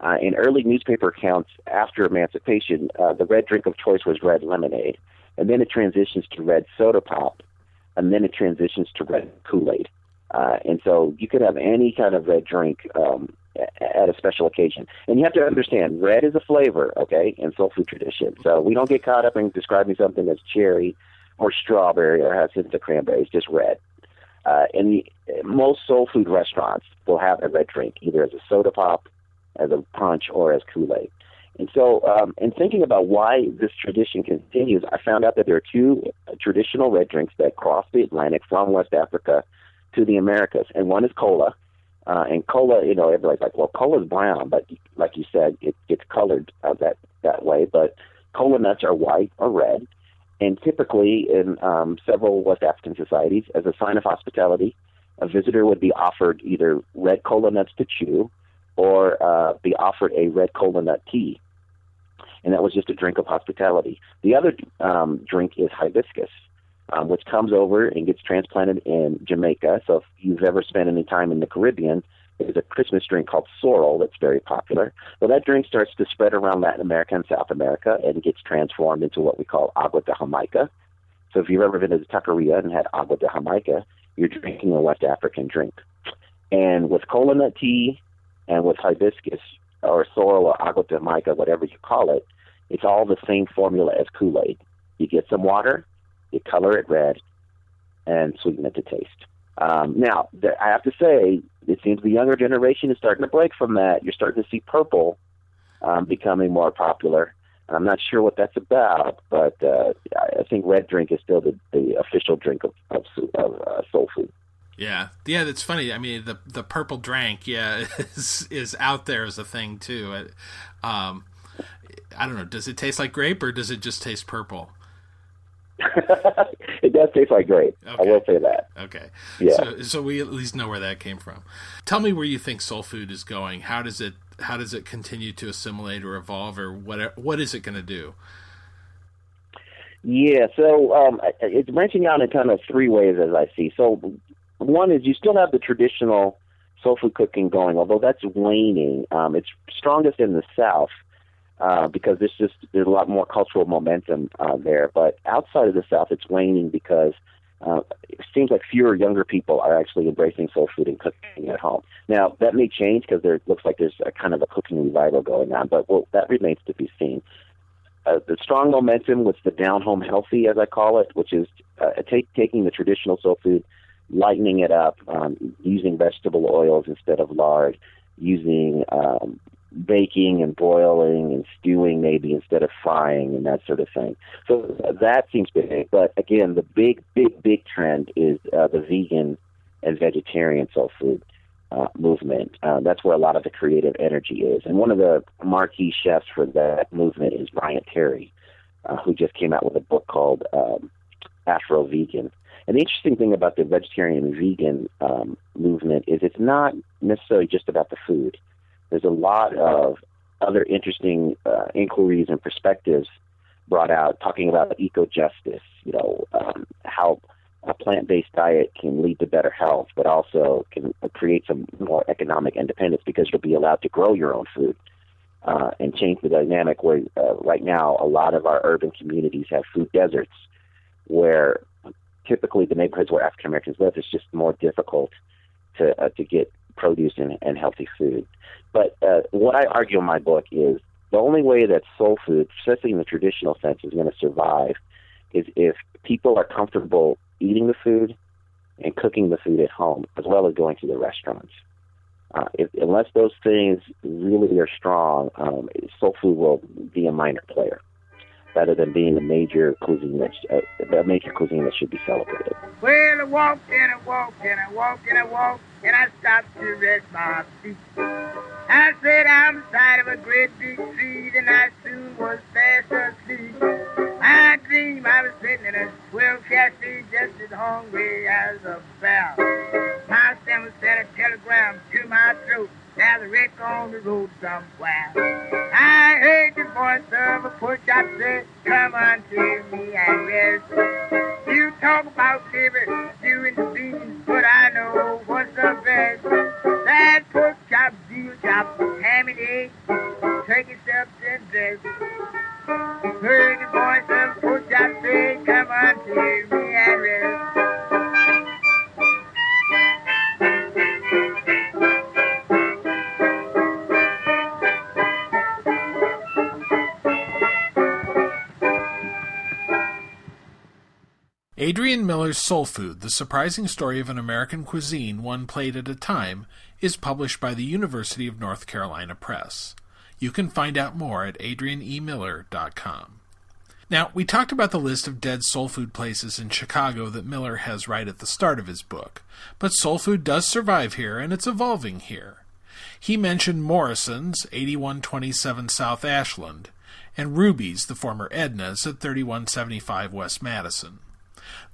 Uh, in early newspaper accounts after emancipation, uh, the red drink of choice was red lemonade, and then it transitions to red soda pop, and then it transitions to red Kool Aid. Uh, and so you could have any kind of red drink um, at a special occasion. And you have to understand, red is a flavor, okay, in soul food tradition. So we don't get caught up in describing something as cherry or strawberry or has hints of cranberry. Just red. Uh, and the, most soul food restaurants will have a red drink, either as a soda pop, as a punch, or as Kool-Aid. And so, um, in thinking about why this tradition continues, I found out that there are two traditional red drinks that cross the Atlantic from West Africa to the Americas, and one is cola. Uh, and cola, you know, everybody's like, well, cola's brown, but like you said, it gets colored uh, that that way. But cola nuts are white or red, and typically in um, several West African societies, as a sign of hospitality, a visitor would be offered either red cola nuts to chew, or uh, be offered a red cola nut tea, and that was just a drink of hospitality. The other um, drink is hibiscus, um, which comes over and gets transplanted in Jamaica. So if you've ever spent any time in the Caribbean, there's a Christmas drink called sorrel that's very popular. Well, that drink starts to spread around Latin America and South America and gets transformed into what we call agua de Jamaica. So if you've ever been to the Taqueria and had agua de Jamaica, you're drinking a West African drink. And with cola nut tea and with hibiscus or sorrel or agua de Jamaica, whatever you call it, it's all the same formula as Kool-Aid. You get some water, you color it red, and sweeten it to taste. Um, now, I have to say, it seems the younger generation is starting to break from that. You're starting to see purple um, becoming more popular. And I'm not sure what that's about, but uh, I think red drink is still the, the official drink of, of, of uh, soul food. yeah, yeah, that's funny. I mean, the the purple drank, yeah, is is out there as a thing too. It, um, I don't know. Does it taste like grape or does it just taste purple? it does like grape. I will say that. Okay. Yeah. So, so we at least know where that came from. Tell me where you think soul food is going. How does it how does it continue to assimilate or evolve or what what is it going to do? Yeah, so um, it's branching out in kind of three ways as I see. So one is you still have the traditional soul food cooking going, although that's waning. Um, it's strongest in the South uh, because there's just there's a lot more cultural momentum uh, there. But outside of the South, it's waning because uh, it seems like fewer younger people are actually embracing soul food and cooking at home. Now that may change because there looks like there's a kind of a cooking revival going on, but well, that remains to be seen uh, the strong momentum with the down home healthy, as I call it, which is uh, take, taking the traditional soul food, lightening it up, um, using vegetable oils instead of lard, using um, baking and boiling and stewing maybe instead of frying and that sort of thing. So that seems big. But again, the big, big, big trend is uh, the vegan and vegetarian soul food uh, movement. Uh, that's where a lot of the creative energy is. And one of the marquee chefs for that movement is Bryant Terry, uh, who just came out with a book called um, Afro Vegan. And the interesting thing about the vegetarian and vegan um, movement is it's not necessarily just about the food. There's a lot of other interesting uh, inquiries and perspectives brought out talking about eco justice, you know, um, how a plant-based diet can lead to better health, but also can create some more economic independence because you'll be allowed to grow your own food uh, and change the dynamic. Where uh, right now, a lot of our urban communities have food deserts, where typically the neighborhoods where African Americans live, it's just more difficult to uh, to get produce and, and healthy food. But uh, what I argue in my book is the only way that soul food, especially in the traditional sense, is going to survive is if people are comfortable eating the food and cooking the food at home, as well as going to the restaurants. Uh, if, unless those things really are strong, um, soul food will be a minor player, rather than being a major cuisine that uh, a major cuisine that should be celebrated. Well, I walked and I walked and I walked and I walked and I stopped to rest my feet. I said I'm tired of a great big feed and I soon was fast asleep. I dreamed I was sitting in a twelve chassis just as hungry as a bear. My stomach sent a telegram to my throat. There's a wreck on the road somewhere. I heard the voice of a poor chap say, Come unto me and rest. You talk about giving, doing the beans, but I know what's the best. That pork chop, veal chop, ham and eggs, turkey stuffed and dressed. Heard the voice of a poor chap say, Come unto me and rest. Adrian Miller's Soul Food, The Surprising Story of an American Cuisine, One Plate at a Time, is published by the University of North Carolina Press. You can find out more at adrianemiller.com. Now, we talked about the list of dead soul food places in Chicago that Miller has right at the start of his book, but soul food does survive here and it's evolving here. He mentioned Morrison's, 8127 South Ashland, and Ruby's, the former Edna's, at 3175 West Madison.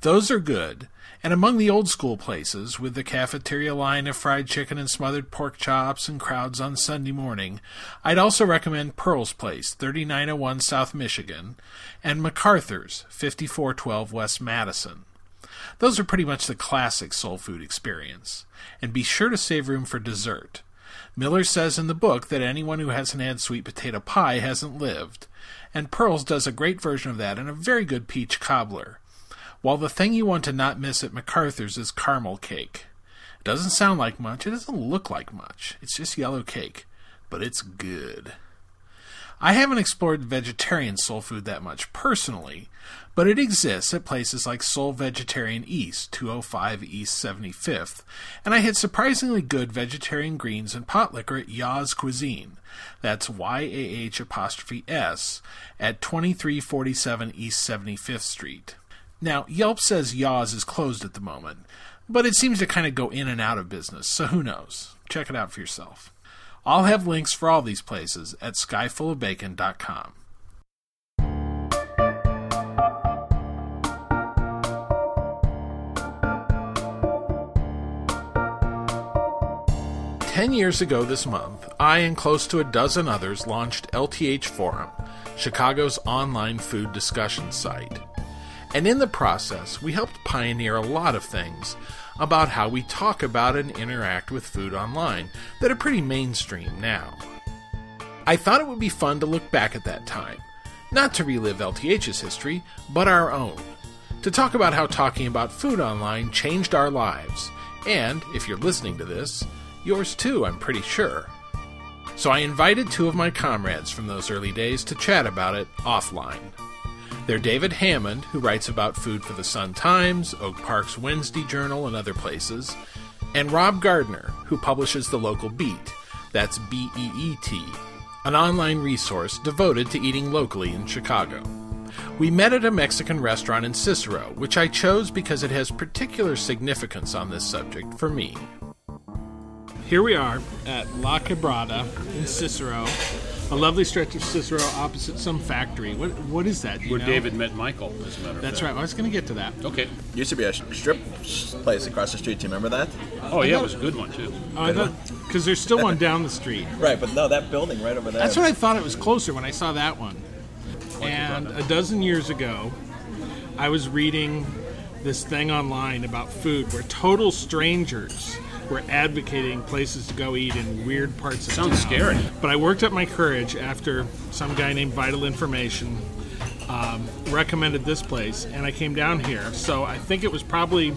Those are good, and among the old school places, with the cafeteria line of fried chicken and smothered pork chops and crowds on Sunday morning, I'd also recommend Pearl's Place, 3901 South Michigan, and MacArthur's, 5412 West Madison. Those are pretty much the classic soul food experience. And be sure to save room for dessert. Miller says in the book that anyone who hasn't had sweet potato pie hasn't lived, and Pearls does a great version of that in a very good peach cobbler. While the thing you want to not miss at MacArthur's is caramel cake. It doesn't sound like much, it doesn't look like much. It's just yellow cake, but it's good. I haven't explored vegetarian soul food that much personally, but it exists at places like Soul Vegetarian East, 205 East 75th, and I had surprisingly good vegetarian greens and pot liquor at Yah's Cuisine. That's Y-A-H apostrophe S at 2347 East 75th Street. Now, Yelp says Yah's is closed at the moment, but it seems to kind of go in and out of business, so who knows? Check it out for yourself. I'll have links for all these places at skyfullofbacon.com. Ten years ago this month, I and close to a dozen others launched LTH Forum, Chicago's online food discussion site. And in the process, we helped pioneer a lot of things about how we talk about and interact with food online that are pretty mainstream now. I thought it would be fun to look back at that time, not to relive LTH's history, but our own. To talk about how talking about food online changed our lives, and, if you're listening to this, yours too, I'm pretty sure. So I invited two of my comrades from those early days to chat about it offline. They're David Hammond, who writes about food for the Sun Times, Oak Park's Wednesday Journal, and other places, and Rob Gardner, who publishes the local Beet, That's B E E T, an online resource devoted to eating locally in Chicago. We met at a Mexican restaurant in Cicero, which I chose because it has particular significance on this subject for me. Here we are at La Quebrada in Cicero, a lovely stretch of Cicero opposite some factory. What what is that? You Where know? David met Michael, as a matter of That's fact. right. I was going to get to that. Okay. Used to be a strip place across the street. Do you remember that? Oh, yeah, it was a good one, too. Uh, because there's still one down the street. Right, but no, that building right over there. That's what I thought it was closer when I saw that one. And a dozen years ago, I was reading this thing online about food where total strangers were advocating places to go eat in weird parts of Sounds town. scary. But I worked up my courage after some guy named Vital Information um, recommended this place, and I came down here. So I think it was probably,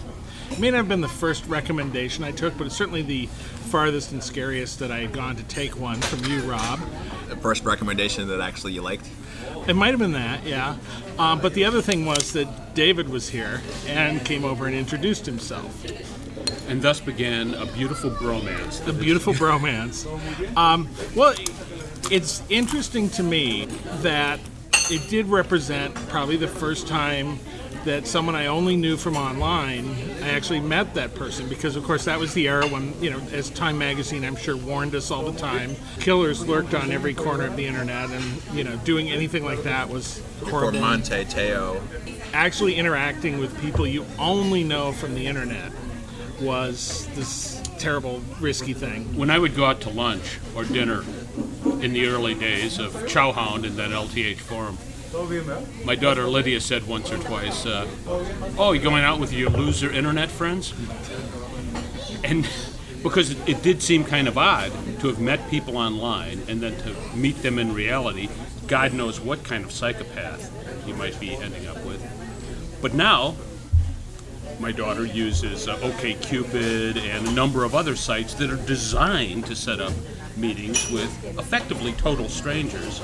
it may not have been the first recommendation I took, but it's certainly the farthest and scariest that I had gone to take one from you, Rob. the first recommendation that actually you liked. It might have been that, yeah. Um, but the other thing was that David was here and came over and introduced himself. And thus began a beautiful bromance. The beautiful bromance. Um, well, it's interesting to me that it did represent probably the first time that someone I only knew from online, I actually met that person because, of course, that was the era when, you know, as Time Magazine, I'm sure, warned us all the time, killers lurked on every corner of the internet, and, you know, doing anything like that was Before horrible. Monte Teo. actually interacting with people you only know from the internet was this terrible, risky thing. When I would go out to lunch or dinner in the early days of Chowhound and then LTH Forum, my daughter Lydia said once or twice, uh, "Oh, you going out with your loser internet friends?" And because it did seem kind of odd to have met people online and then to meet them in reality, God knows what kind of psychopath you might be ending up with. But now, my daughter uses uh, OKCupid and a number of other sites that are designed to set up meetings with effectively total strangers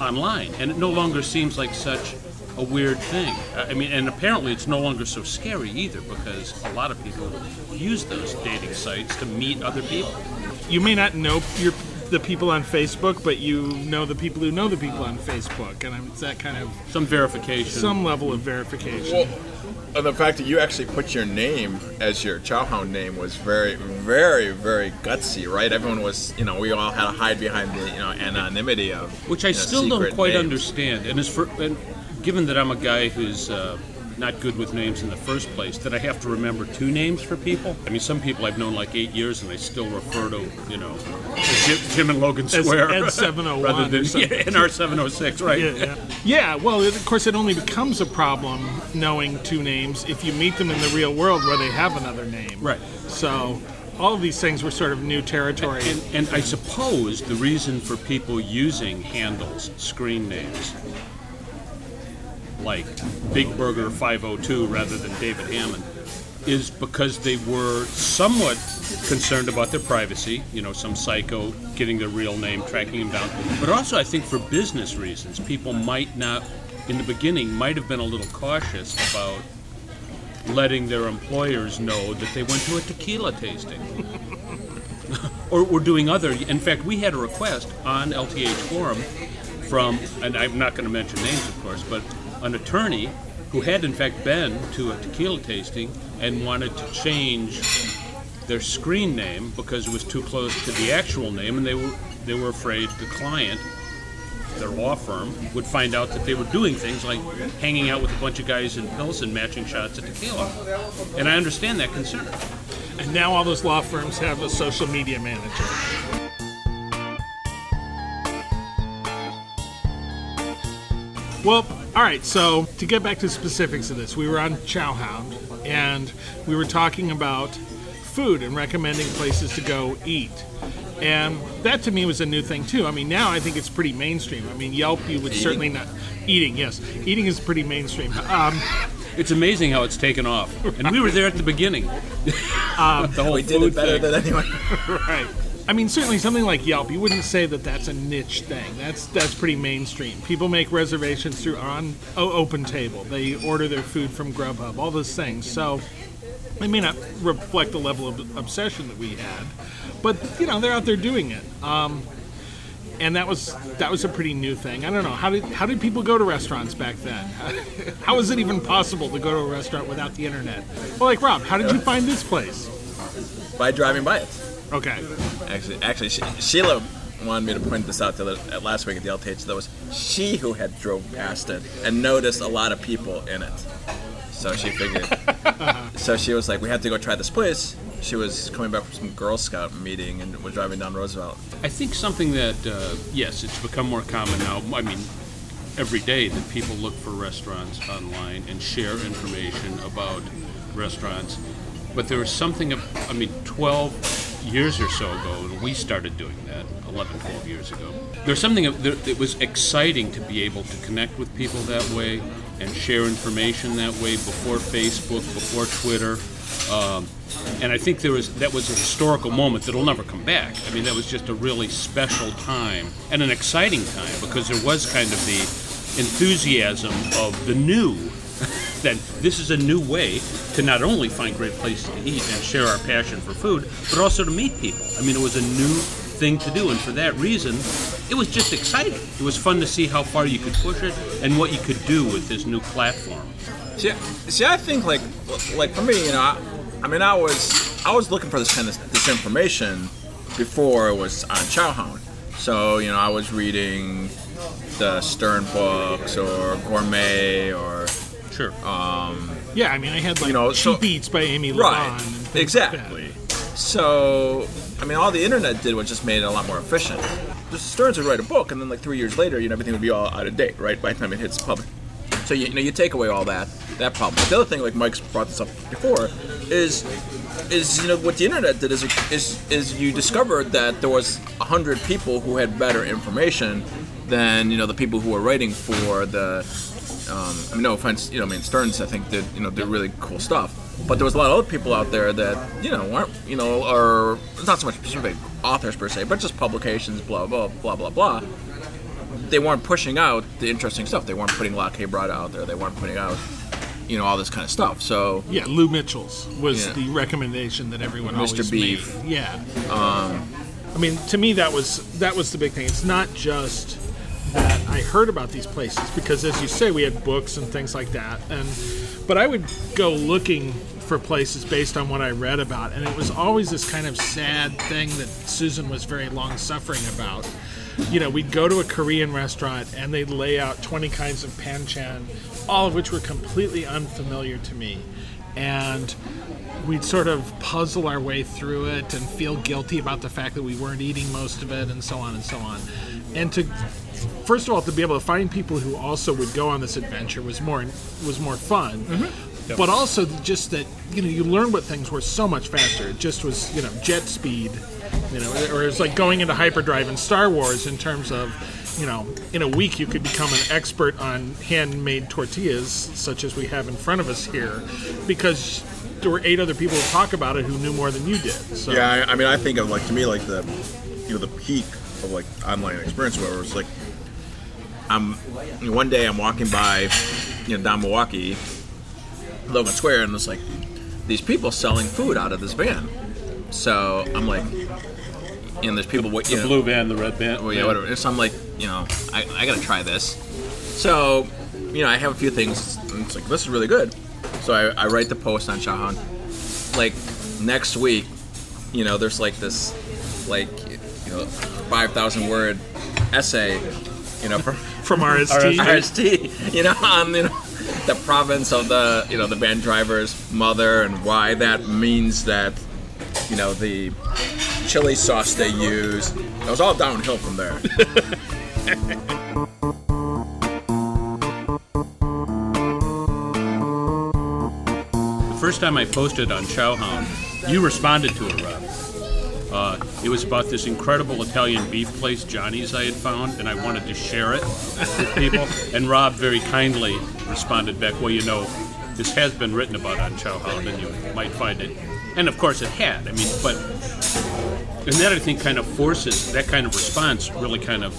online, and it no longer seems like such a weird thing. Uh, I mean, and apparently it's no longer so scary either because a lot of people use those dating sites to meet other people. You may not know your the people on Facebook, but you know the people who know the people on Facebook, and it's that kind of Some verification. some level of verification. Well, and the fact that you actually put your name as your Chowhound name was very, very, very gutsy, right? Everyone was, you know, we all had to hide behind the, you know, anonymity of which I you know, still don't quite names. understand. And as for and given that I'm a guy who's uh, not good with names in the first place, that I have to remember two names for people. I mean, some people I've known like eight years, and they still refer to you know Jim, Jim and Logan As Square Ed 701 rather than yeah, NR 706, right? Yeah, yeah. yeah, well, it, of course, it only becomes a problem knowing two names if you meet them in the real world where they have another name. Right. So, all of these things were sort of new territory. And, and I suppose the reason for people using handles, screen names, like Big Burger 502 rather than David Hammond, is because they were somewhat concerned about their privacy, you know, some psycho getting their real name, tracking them down. But also, I think for business reasons, people might not, in the beginning, might have been a little cautious about letting their employers know that they went to a tequila tasting or we're doing other. In fact, we had a request on LTH forum from, and I'm not going to mention names, of course, but an attorney who had in fact been to a tequila tasting and wanted to change their screen name because it was too close to the actual name, and they were they were afraid the client. Their law firm would find out that they were doing things like hanging out with a bunch of guys in pills and matching shots at tequila. And I understand that concern. And now all those law firms have a social media manager. Well, all right, so to get back to specifics of this, we were on Chowhound and we were talking about food and recommending places to go eat. And that to me was a new thing too. I mean, now I think it's pretty mainstream. I mean, Yelp, you would certainly not. Eating, yes. Eating is pretty mainstream. Um, It's amazing how it's taken off. And we were there at the beginning. Um, the whole We did food it better thing. than anyone. right. I mean, certainly something like Yelp, you wouldn't say that that's a niche thing. That's that's pretty mainstream. People make reservations through on o- Open Table. They order their food from Grubhub. All those things. So they may not reflect the level of obsession that we had, but you know they're out there doing it. Um, and that was that was a pretty new thing. I don't know how did how did people go to restaurants back then? how was it even possible to go to a restaurant without the internet? Well, like Rob, how did you find this place? By driving by it. Okay. Actually, actually, She- Sheila wanted me to point this out to the, at last week at the LTH. That was she who had drove past it and noticed a lot of people in it. So she figured. so she was like, "We have to go try this place." She was coming back from some Girl Scout meeting and was driving down Roosevelt. I think something that, uh, yes, it's become more common now. I mean, every day that people look for restaurants online and share information about restaurants. But there was something, I mean, 12 years or so ago, when we started doing that, 11, 12 years ago. There's something, that was exciting to be able to connect with people that way and share information that way before Facebook, before Twitter. Um, and I think there was that was a historical moment that'll never come back. I mean, that was just a really special time and an exciting time because there was kind of the enthusiasm of the new. That this is a new way to not only find great places to eat and share our passion for food, but also to meet people. I mean, it was a new thing to do, and for that reason, it was just exciting. It was fun to see how far you could push it and what you could do with this new platform. See, see, I think like, like for me, you know, I, I mean, I was, I was looking for this kind of this information before it was on Chowhound. So you know, I was reading the Stern books or Gourmet or sure. Um, Yeah, I mean, I had like You know, so- Cheap Eats by Amy. Right. things like Exactly. So, I mean, all the internet did was just made it a lot more efficient. Just Sterns would write a book, and then like three years later, you know, everything would be all out of date, right? By the time it hits the public. So you, you know, you take away all that that problem. But the other thing, like Mike's brought this up before, is is you know what the internet did is is is you discovered that there was a hundred people who had better information than you know the people who were writing for the. Um, I mean, no offense, you know, I mean Sterns, I think did you know did really cool stuff, but there was a lot of other people out there that you know aren't you know are not so much specific authors per se, but just publications, blah blah blah blah blah. They weren't pushing out the interesting stuff. They weren't putting La Quebrada out there. They weren't putting out you know all this kind of stuff. So Yeah, Lou Mitchell's was Yeah. the recommendation that everyone Mr. always Beef. made. Yeah. Um, I mean, to me, that was that was the big thing. It's not just that I heard about these places because, as you say, we had books and things like that, and but I would go looking for places based on what I read about, and it was always this kind of sad thing that Susan was very long suffering about. You know, we'd go to a Korean restaurant and they'd lay out 20 kinds of panchan, all of which were completely unfamiliar to me. And we'd sort of puzzle our way through it and feel guilty about the fact that we weren't eating most of it and so on and so on. And to first of all to be able to find people who also would go on this adventure was more was more fun. Mm-hmm. Yep. But also just that you know you learn what things were so much faster. It just was you know jet speed, you know, or it's like going into hyperdrive in Star Wars in terms of you know in a week you could become an expert on handmade tortillas such as we have in front of us here because there were eight other people who talk about it who knew more than you did. So Yeah, I, I mean, I think of like to me like the, you know, the peak of like online experience where it's like, I'm one day I'm walking by, you know, down Milwaukee, Logan Square, and it's like these people selling food out of this van. So I'm like, know, there's people. what The you know, blue van, the red van. well, yeah, whatever. So I'm like, you know, I, I gotta try this. So, you know, I have a few things. And it's like this is really good. So I, I write the post on Chowhound. Like next week, you know, there's like this, like, you know, five thousand word essay, you know, from from RST. RST, you know, on you know the province of the you know the van driver's mother and why that means that you know the chili sauce they use. It was all downhill from there. The first time I posted on Chowhound, you responded to it, Rob. Uh, it was about this incredible Italian beef place, Johnny's, I had found, and I wanted to share it with people. And Rob very kindly responded back, "Well, you know, this has been written about on Chowhound, and you might find it." And of course, it had. I mean, but and that I think kind of forces that kind of response really kind of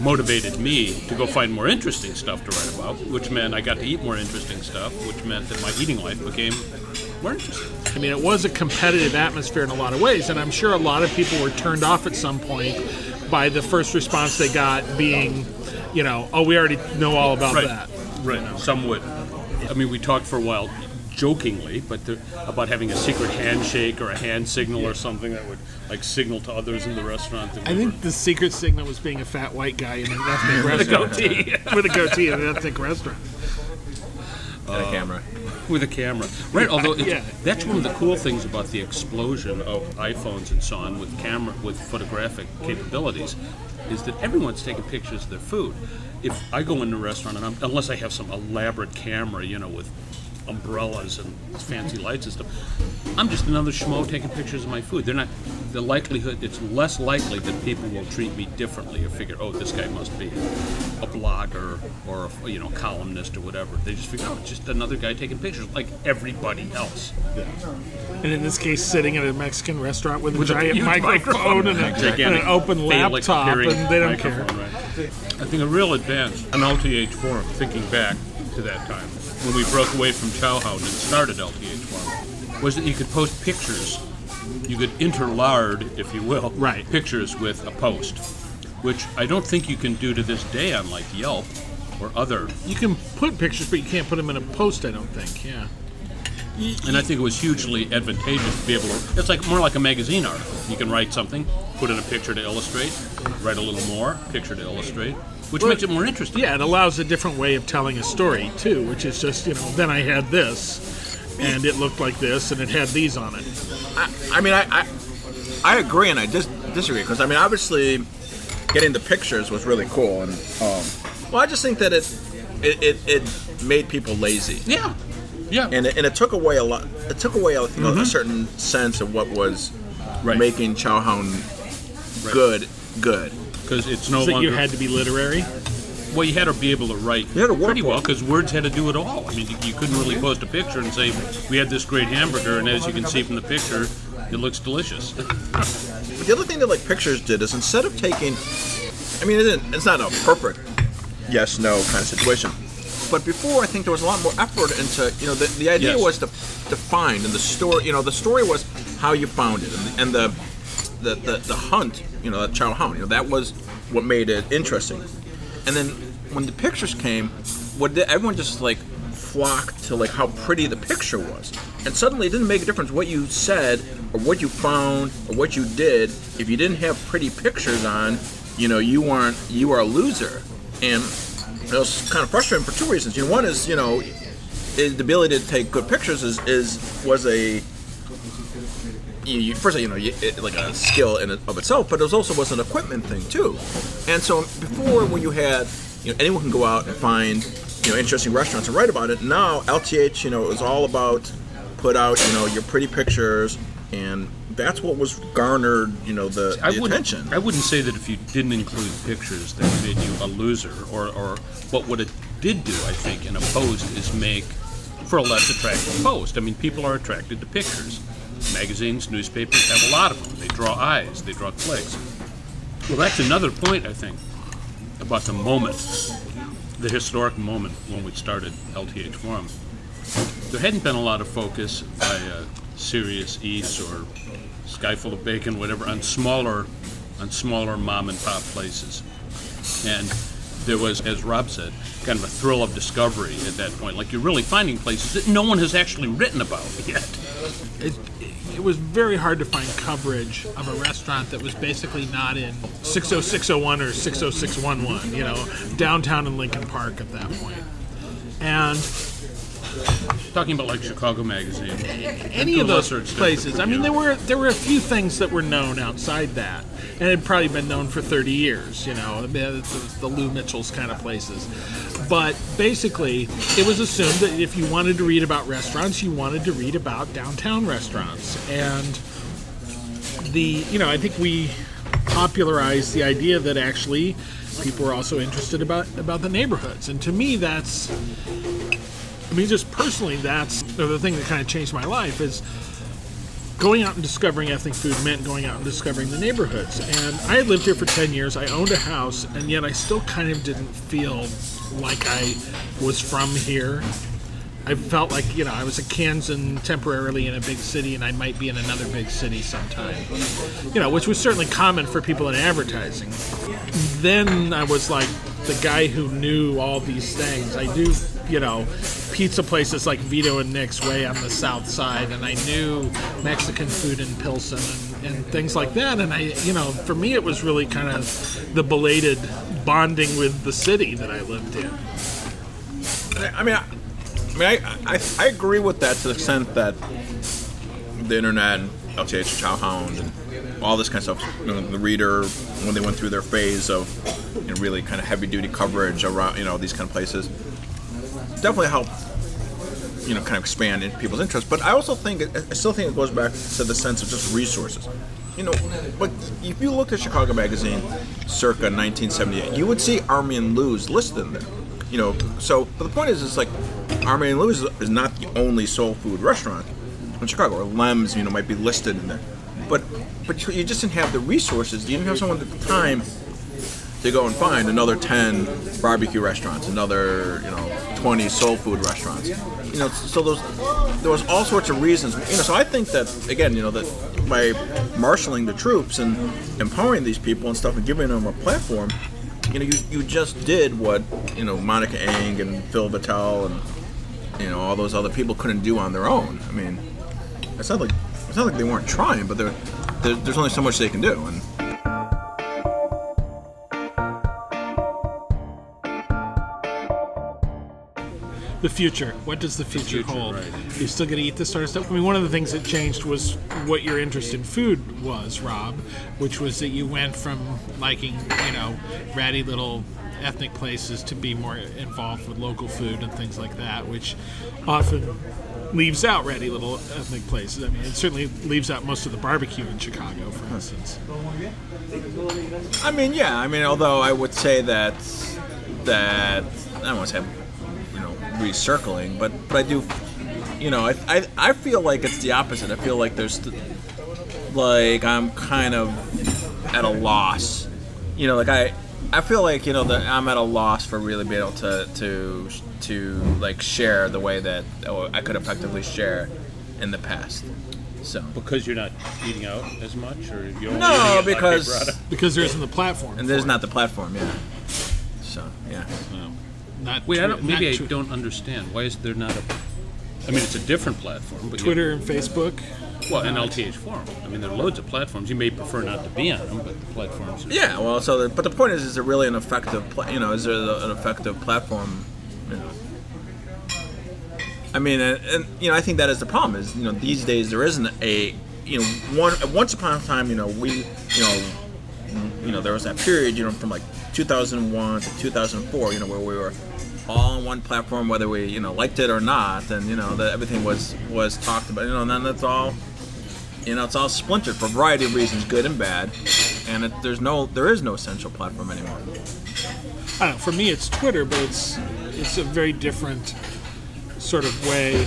motivated me to go find more interesting stuff to write about, which meant I got to eat more interesting stuff, which meant that my eating life became more interesting. I mean, it was a competitive atmosphere in a lot of ways, and I'm sure a lot of people were turned off at some point by the first response they got being, you know, oh, we already know all about right. that. Right. Some would. I mean, we talked for a while jokingly, but the, about having a secret handshake or a hand signal or something that would like signal to others in the restaurant. That I we think the secret signal was being a fat white guy in an ethnic With a restaurant. goatee. With a goatee in an ethnic restaurant. And a camera. With a camera. Right. Although it's, Yeah. that's one of the cool things about the explosion of iPhones and so on with camera with photographic capabilities is that everyone's taking pictures of their food. If I go into a restaurant and I'm, unless I have some elaborate camera, you know, with umbrellas and fancy lights and stuff, I'm just another schmo taking pictures of my food. They're not. The likelihood it's less likely that people will treat me differently or figure, oh, this guy must be a blogger or a, you know columnist or whatever. They just figure, oh, it's just another guy taking pictures like everybody else. Yeah. And in this case, sitting at a Mexican restaurant with a With a giant huge microphone, and, a, and an open laptop, and they don't care. right. I think a real advance on LTH Forum, thinking back to that time when we broke away from Chowhound and started LTH Forum, was that you could post pictures. You could interlard, if you will, Right. pictures with a post, which I don't think you can do to this day on like Yelp or other. You can put pictures, but you can't put them in a post. I don't think. Yeah. And I think it was hugely advantageous to be able to. It's like more like a magazine article. You can write something, put in a picture to illustrate, write a little more, picture to illustrate, which Well, makes it more interesting. Yeah, it allows a different way of telling a story too, which is just you know. Then I had this, and it looked like this, and it had these on it. I, I mean, I, I I agree and I dis- disagree because I mean, obviously, getting the pictures was really cool, and um, well, I just think that it it, it, it made people lazy. Yeah, yeah. and it, and it took away a lot. It took away you know, a certain sense of what was Right. making Chowhound good, good. Because it's no So longer. you had to be literary. well, you had to be able to write You had to work pretty well well. because words had to do it all. I mean, you, you couldn't really post a picture and say, we had this great hamburger, and as you can see from the picture, it looks delicious. But the other thing that like pictures did is instead of taking, I mean, it isn't, a perfect yes no kind of situation. But before, I think there was a lot more effort into you know the, the idea Yes. was to to find and the story you know the story was how you found it and, and the, the the the hunt you know that chow hound you know that was what made it interesting. And then when the pictures came, what did, everyone just like flocked to like how pretty the picture was, and suddenly it didn't make a difference what you said or what you found or what you did if you didn't have pretty pictures on. You know, you weren't you are a loser, and it was kind of frustrating for two reasons. You know, one is you know the ability to take good pictures is, is was a you, you, first you know you, it, like a skill in of itself, but it was also was an equipment thing too. And so before, when you had you know anyone can go out and find you know interesting restaurants and write about it. Now LTH you know is all about put out you know your pretty pictures, and that's what was garnered you know the, I the wouldn't, attention. I wouldn't say that if you didn't include pictures that made you a loser, or, or but what it did do, I think, in a post is make for a less attractive post. I mean, people are attracted to pictures. Magazines, newspapers have a lot of them. They draw eyes, they draw clicks. Well, that's another point, I think, about the moment, the historic moment when we started LTH Forum. There hadn't been a lot of focus by uh, Serious Eats or Sky Full of Bacon, whatever, on smaller, on smaller mom and pop places, and there was, as Rob said, kind of a thrill of discovery at that point. Like you're really finding places that no one has actually written about yet. It, it was very hard to find coverage of a restaurant that was basically not in 60601 or 60611, you know, downtown in Lincoln Park at that point. And Talking about like Chicago Magazine, any of those lesser extent, places. I mean, there were there were a few things that were known outside that, and had probably been known for 30 years. You know, the Lou Mitchell's kind of places. But basically, it was assumed that if you wanted to read about restaurants, you wanted to read about downtown restaurants, and the you know I think we popularized the idea that actually people were also interested about about the neighborhoods, and to me that's I mean, just personally, that's the thing that kind of changed my life is going out and discovering ethnic food meant going out and discovering the neighborhoods. And I had lived here for 10 years. I owned a house, and yet I still kind of didn't feel like I was from here. I felt like you know I was a Kansan temporarily in a big city, and I might be in another big city sometime. You know, which was certainly common for people in advertising. Then I was like the guy who knew all these things. I knew, you know, pizza places like Vito and Nick's way on the south side, and I knew Mexican food in Pilsen and, and things like that. And I, you know, for me, it was really kind of the belated bonding with the city that I lived in. I mean, I, I mean, I, I, I agree with that to the extent that the internet and LTH, Chowhound, and all this kind of stuff. You know, the reader when they went through their phase of you know, really kind of heavy duty coverage around you know these kind of places, definitely helped you know kind of expand in people's interest. But I also think I still think it goes back to the sense of just resources. You know, but if you look at Chicago Magazine, circa 1978, you would see Army and Lou's listed in there. You know, so but the point is, it's like Army and Lou's is not the only soul food restaurant in Chicago, or Lem's, you know, might be listed in there. But but you just didn't have the resources. You didn't have someone at the time to go and find another 10 barbecue restaurants, another, you know, 20 soul food restaurants. You know, so those there was all sorts of reasons. You know, so I think that again, you know, that by marshaling the troops and empowering these people and stuff and giving them a platform, you know, you, you just did what, you know, Monica Eng and Phil Vettel and you know, all those other people couldn't do on their own. I mean, it's not like it's not like they weren't trying, but they're, there's only so much they can do. And the future. What does the future, future, hold? right. You still going to eat this sort of stuff? I mean, one of the things that changed was what your interest in food was, Rob, which was that you went from liking, you know, ratty little ethnic places to be more involved with local food and things like that, which often leaves out ratty little ethnic places. I mean, it certainly leaves out most of the barbecue in Chicago, for instance. I mean, yeah. I mean, although I would say that that I don't want to say recircling, but but I do. You know, I, I I feel like it's the opposite. I feel like there's like I'm kind of at a loss. You know, like I I feel like you know that I'm at a loss for really being able to to to like share the way that oh, I could effectively share in the past. So Because you're not eating out as much, or you're only No, eating at La because- Quebrada? Because there isn't the platform. and there's not the platform, yeah. So yeah. Oh. Not Wait, I don't, maybe not I don't understand. Why is there not a? I mean, it's a different platform, but you- Twitter and Facebook. well, and LTH Forum. I mean, there are loads of platforms. You may prefer not to be on them, but the platforms. Are, Yeah, well, so the, but the point is, is there really an effective, pla- you know, is there an effective platform? You know? I mean, and, and you know, I think that is the problem. Is you know, these days there isn't a, you know, one once upon a time, you know, we, you know, you know, there was that period, you know, from like 2001 to 2004, you know, where we were all on one platform, whether we, you know, liked it or not, and you know, that everything was was talked about, you know, and then that's all you know, it's all splintered for a variety of reasons, good and bad, and it, there's no, there is no central platform anymore. I don't know. For me, it's Twitter, but it's it's a very different sort of way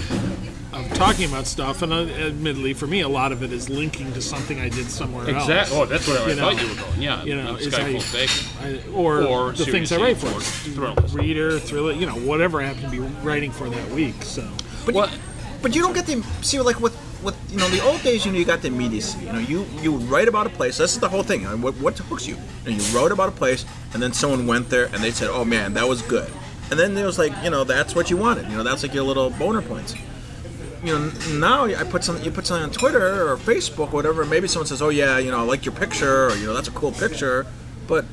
of talking about stuff. And uh, admittedly, for me, a lot of it is linking to something I did somewhere else. Exactly. Oh, that's where I You thought know, you were going. Yeah. You know, is Sky Full I- I- or, Or the things I write for, or Thrillers. reader, thriller, you know, whatever I happen to be writing for that week. So, But you, but you don't get the see like with with you know the old days you know you got the immediacy you know you you would write about a place this is the whole thing you know, what what hooks you you, know, you wrote about a place and then someone went there and they said oh man that was good and then it was like you know that's what you wanted you know that's like your little boner points you know now I put something you put something on Twitter or Facebook or whatever maybe someone says oh yeah you know I like your picture or you know that's a cool picture but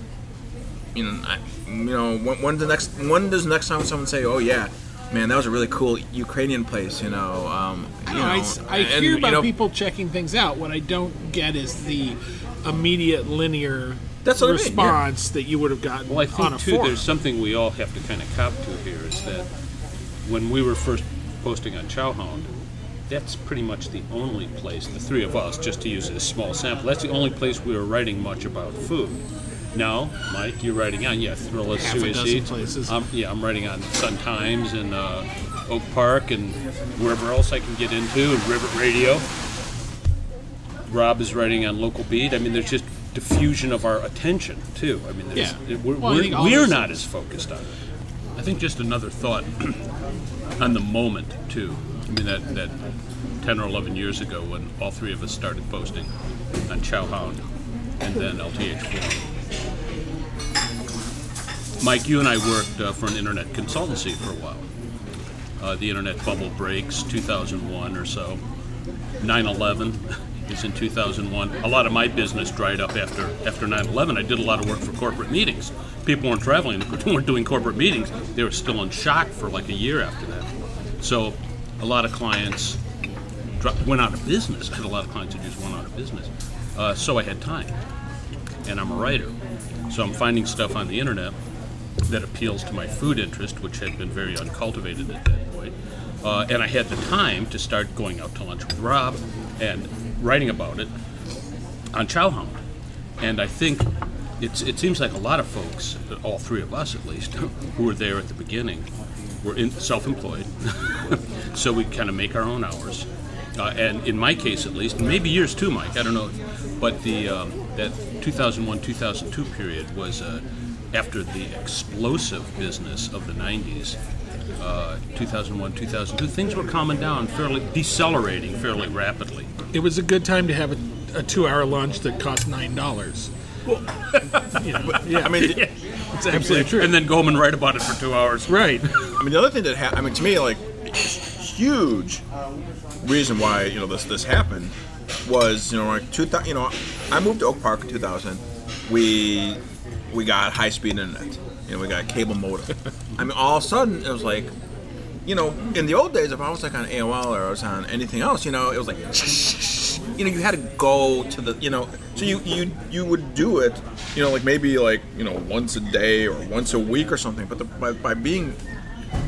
you know I, you know when, when the next when does the next time someone say oh yeah man that was a really cool Ukrainian place you know um, I, you don't know, I know, s- I, and, hear you about know, people checking things out. What I don't get is the immediate linear That's what I mean, yeah. response that you would have gotten Well, I on think a too. forum. There's something we all have to kind of cop to here is that when we were first posting on Chowhound, that's pretty much the only place. The three of us, just to use a small sample, that's the only place we were writing much about food. Now, Mike, you're writing on yeah, Thriller Half a Suicide. dozen places. I'm, yeah, I'm writing on Sun Times and uh, Oak Park and wherever else I can get into, and Rivet Radio. Rob is writing on Local Beet. I mean, there's just diffusion of our attention too. I mean, there's, Yeah. we're, Well, we're, all we're not things- as focused on it. I think just another thought on the moment too. I mean that that ten or eleven years ago when all three of us started posting on Chowhound and then LTH4. Mike, you and I worked uh, for an internet consultancy for a while. Uh, the internet bubble breaks 2001 or so. 9/11 is in 2001. A lot of my business dried up after after 9/11. I did a lot of work for corporate meetings. People weren't traveling, weren't doing corporate meetings. They were still in shock for like a year after that. So, a lot of clients went out of business. I had a lot of clients who just went out of business. Uh, so I had time, and I'm a writer, so I'm finding stuff on the internet that appeals to my food interest, which had been very uncultivated at that point. Uh, and I had the time to start going out to lunch with Rob and writing about it on Chowhound. And I think it's, it seems like a lot of folks, all three of us at least, who were there at the beginning, were in, self-employed, so we kind of make our own hours. Uh, and in my case, at least, and maybe yours too, Mike. I don't know, but the um, that 2001-2002 period was uh, after the explosive business of the 90s. Uh, 2001, 2002, things were calming down, fairly decelerating fairly rapidly. It was a good time to have a, a two-hour lunch that cost nine dollars. you know, yeah, I mean, yeah, it's absolutely true. And then go home and write about it for two hours. right. I mean, the other thing that happened, I mean, to me, like, huge reason why you know this this happened was you know like two thousand. You know, I moved to Oak Park in 2000. We we got high speed internet. You know, we got cable modem. I mean, all of a sudden it was like, you know, in the old days, if I was like on AOL or I was on anything else, you know, it was like, you know, you had to go to the, you know, so you you you would do it, you know, like maybe like you know once a day or once a week or something. But the, by by being,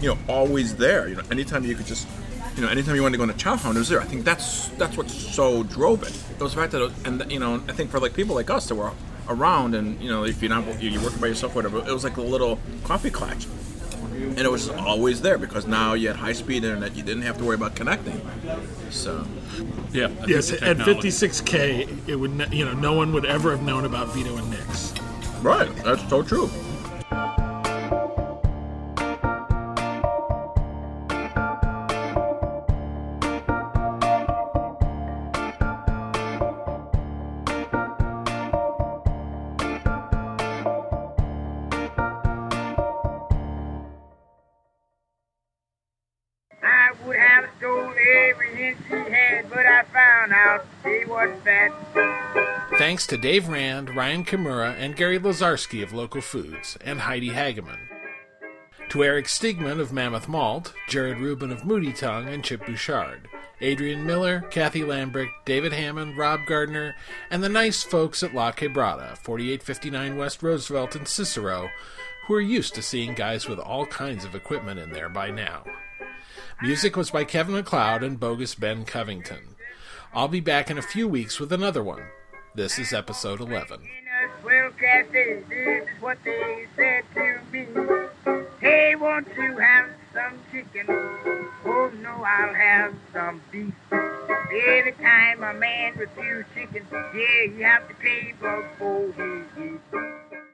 you know, always there, you know, anytime you could just. You know, anytime you wanted to go into Chowhound, it was there. I think that's that's what so drove it. It was the fact that, it, and you know, I think for like people like us that were around, and you know, if you're not you're working by yourself, whatever, it was like a little coffee clutch and it was always there because now you had high speed internet. You didn't have to worry about connecting. So, Yeah. I Yes, at 56k, it would ne- you know no one would ever have known about Vito and Nick's. right, that's so true. Thanks to Dave Rand, Ryan Kimura, and Gary Lazarski of Local Foods, and Heidi Hageman. To Eric Stigman of Mammoth Malt, Jared Rouben of Moody Tongue, and Chip Bouchard, Adrian Miller, Kathy Lambrick, David Hammond, Rob Gardner, and the nice folks at La Quebrada, 4859 West Roosevelt in Cicero, who are used to seeing guys with all kinds of equipment in there by now. Music was by Kevin MacLeod and Bogus Ben Covington. I'll be back in a few weeks with another one. This is episode 11. In a swell cafe, this is what they said to me. Hey, won't you have some chicken? Oh no, I'll have some beef. Every time a man refuse chicken, yeah, you have to pay he eats.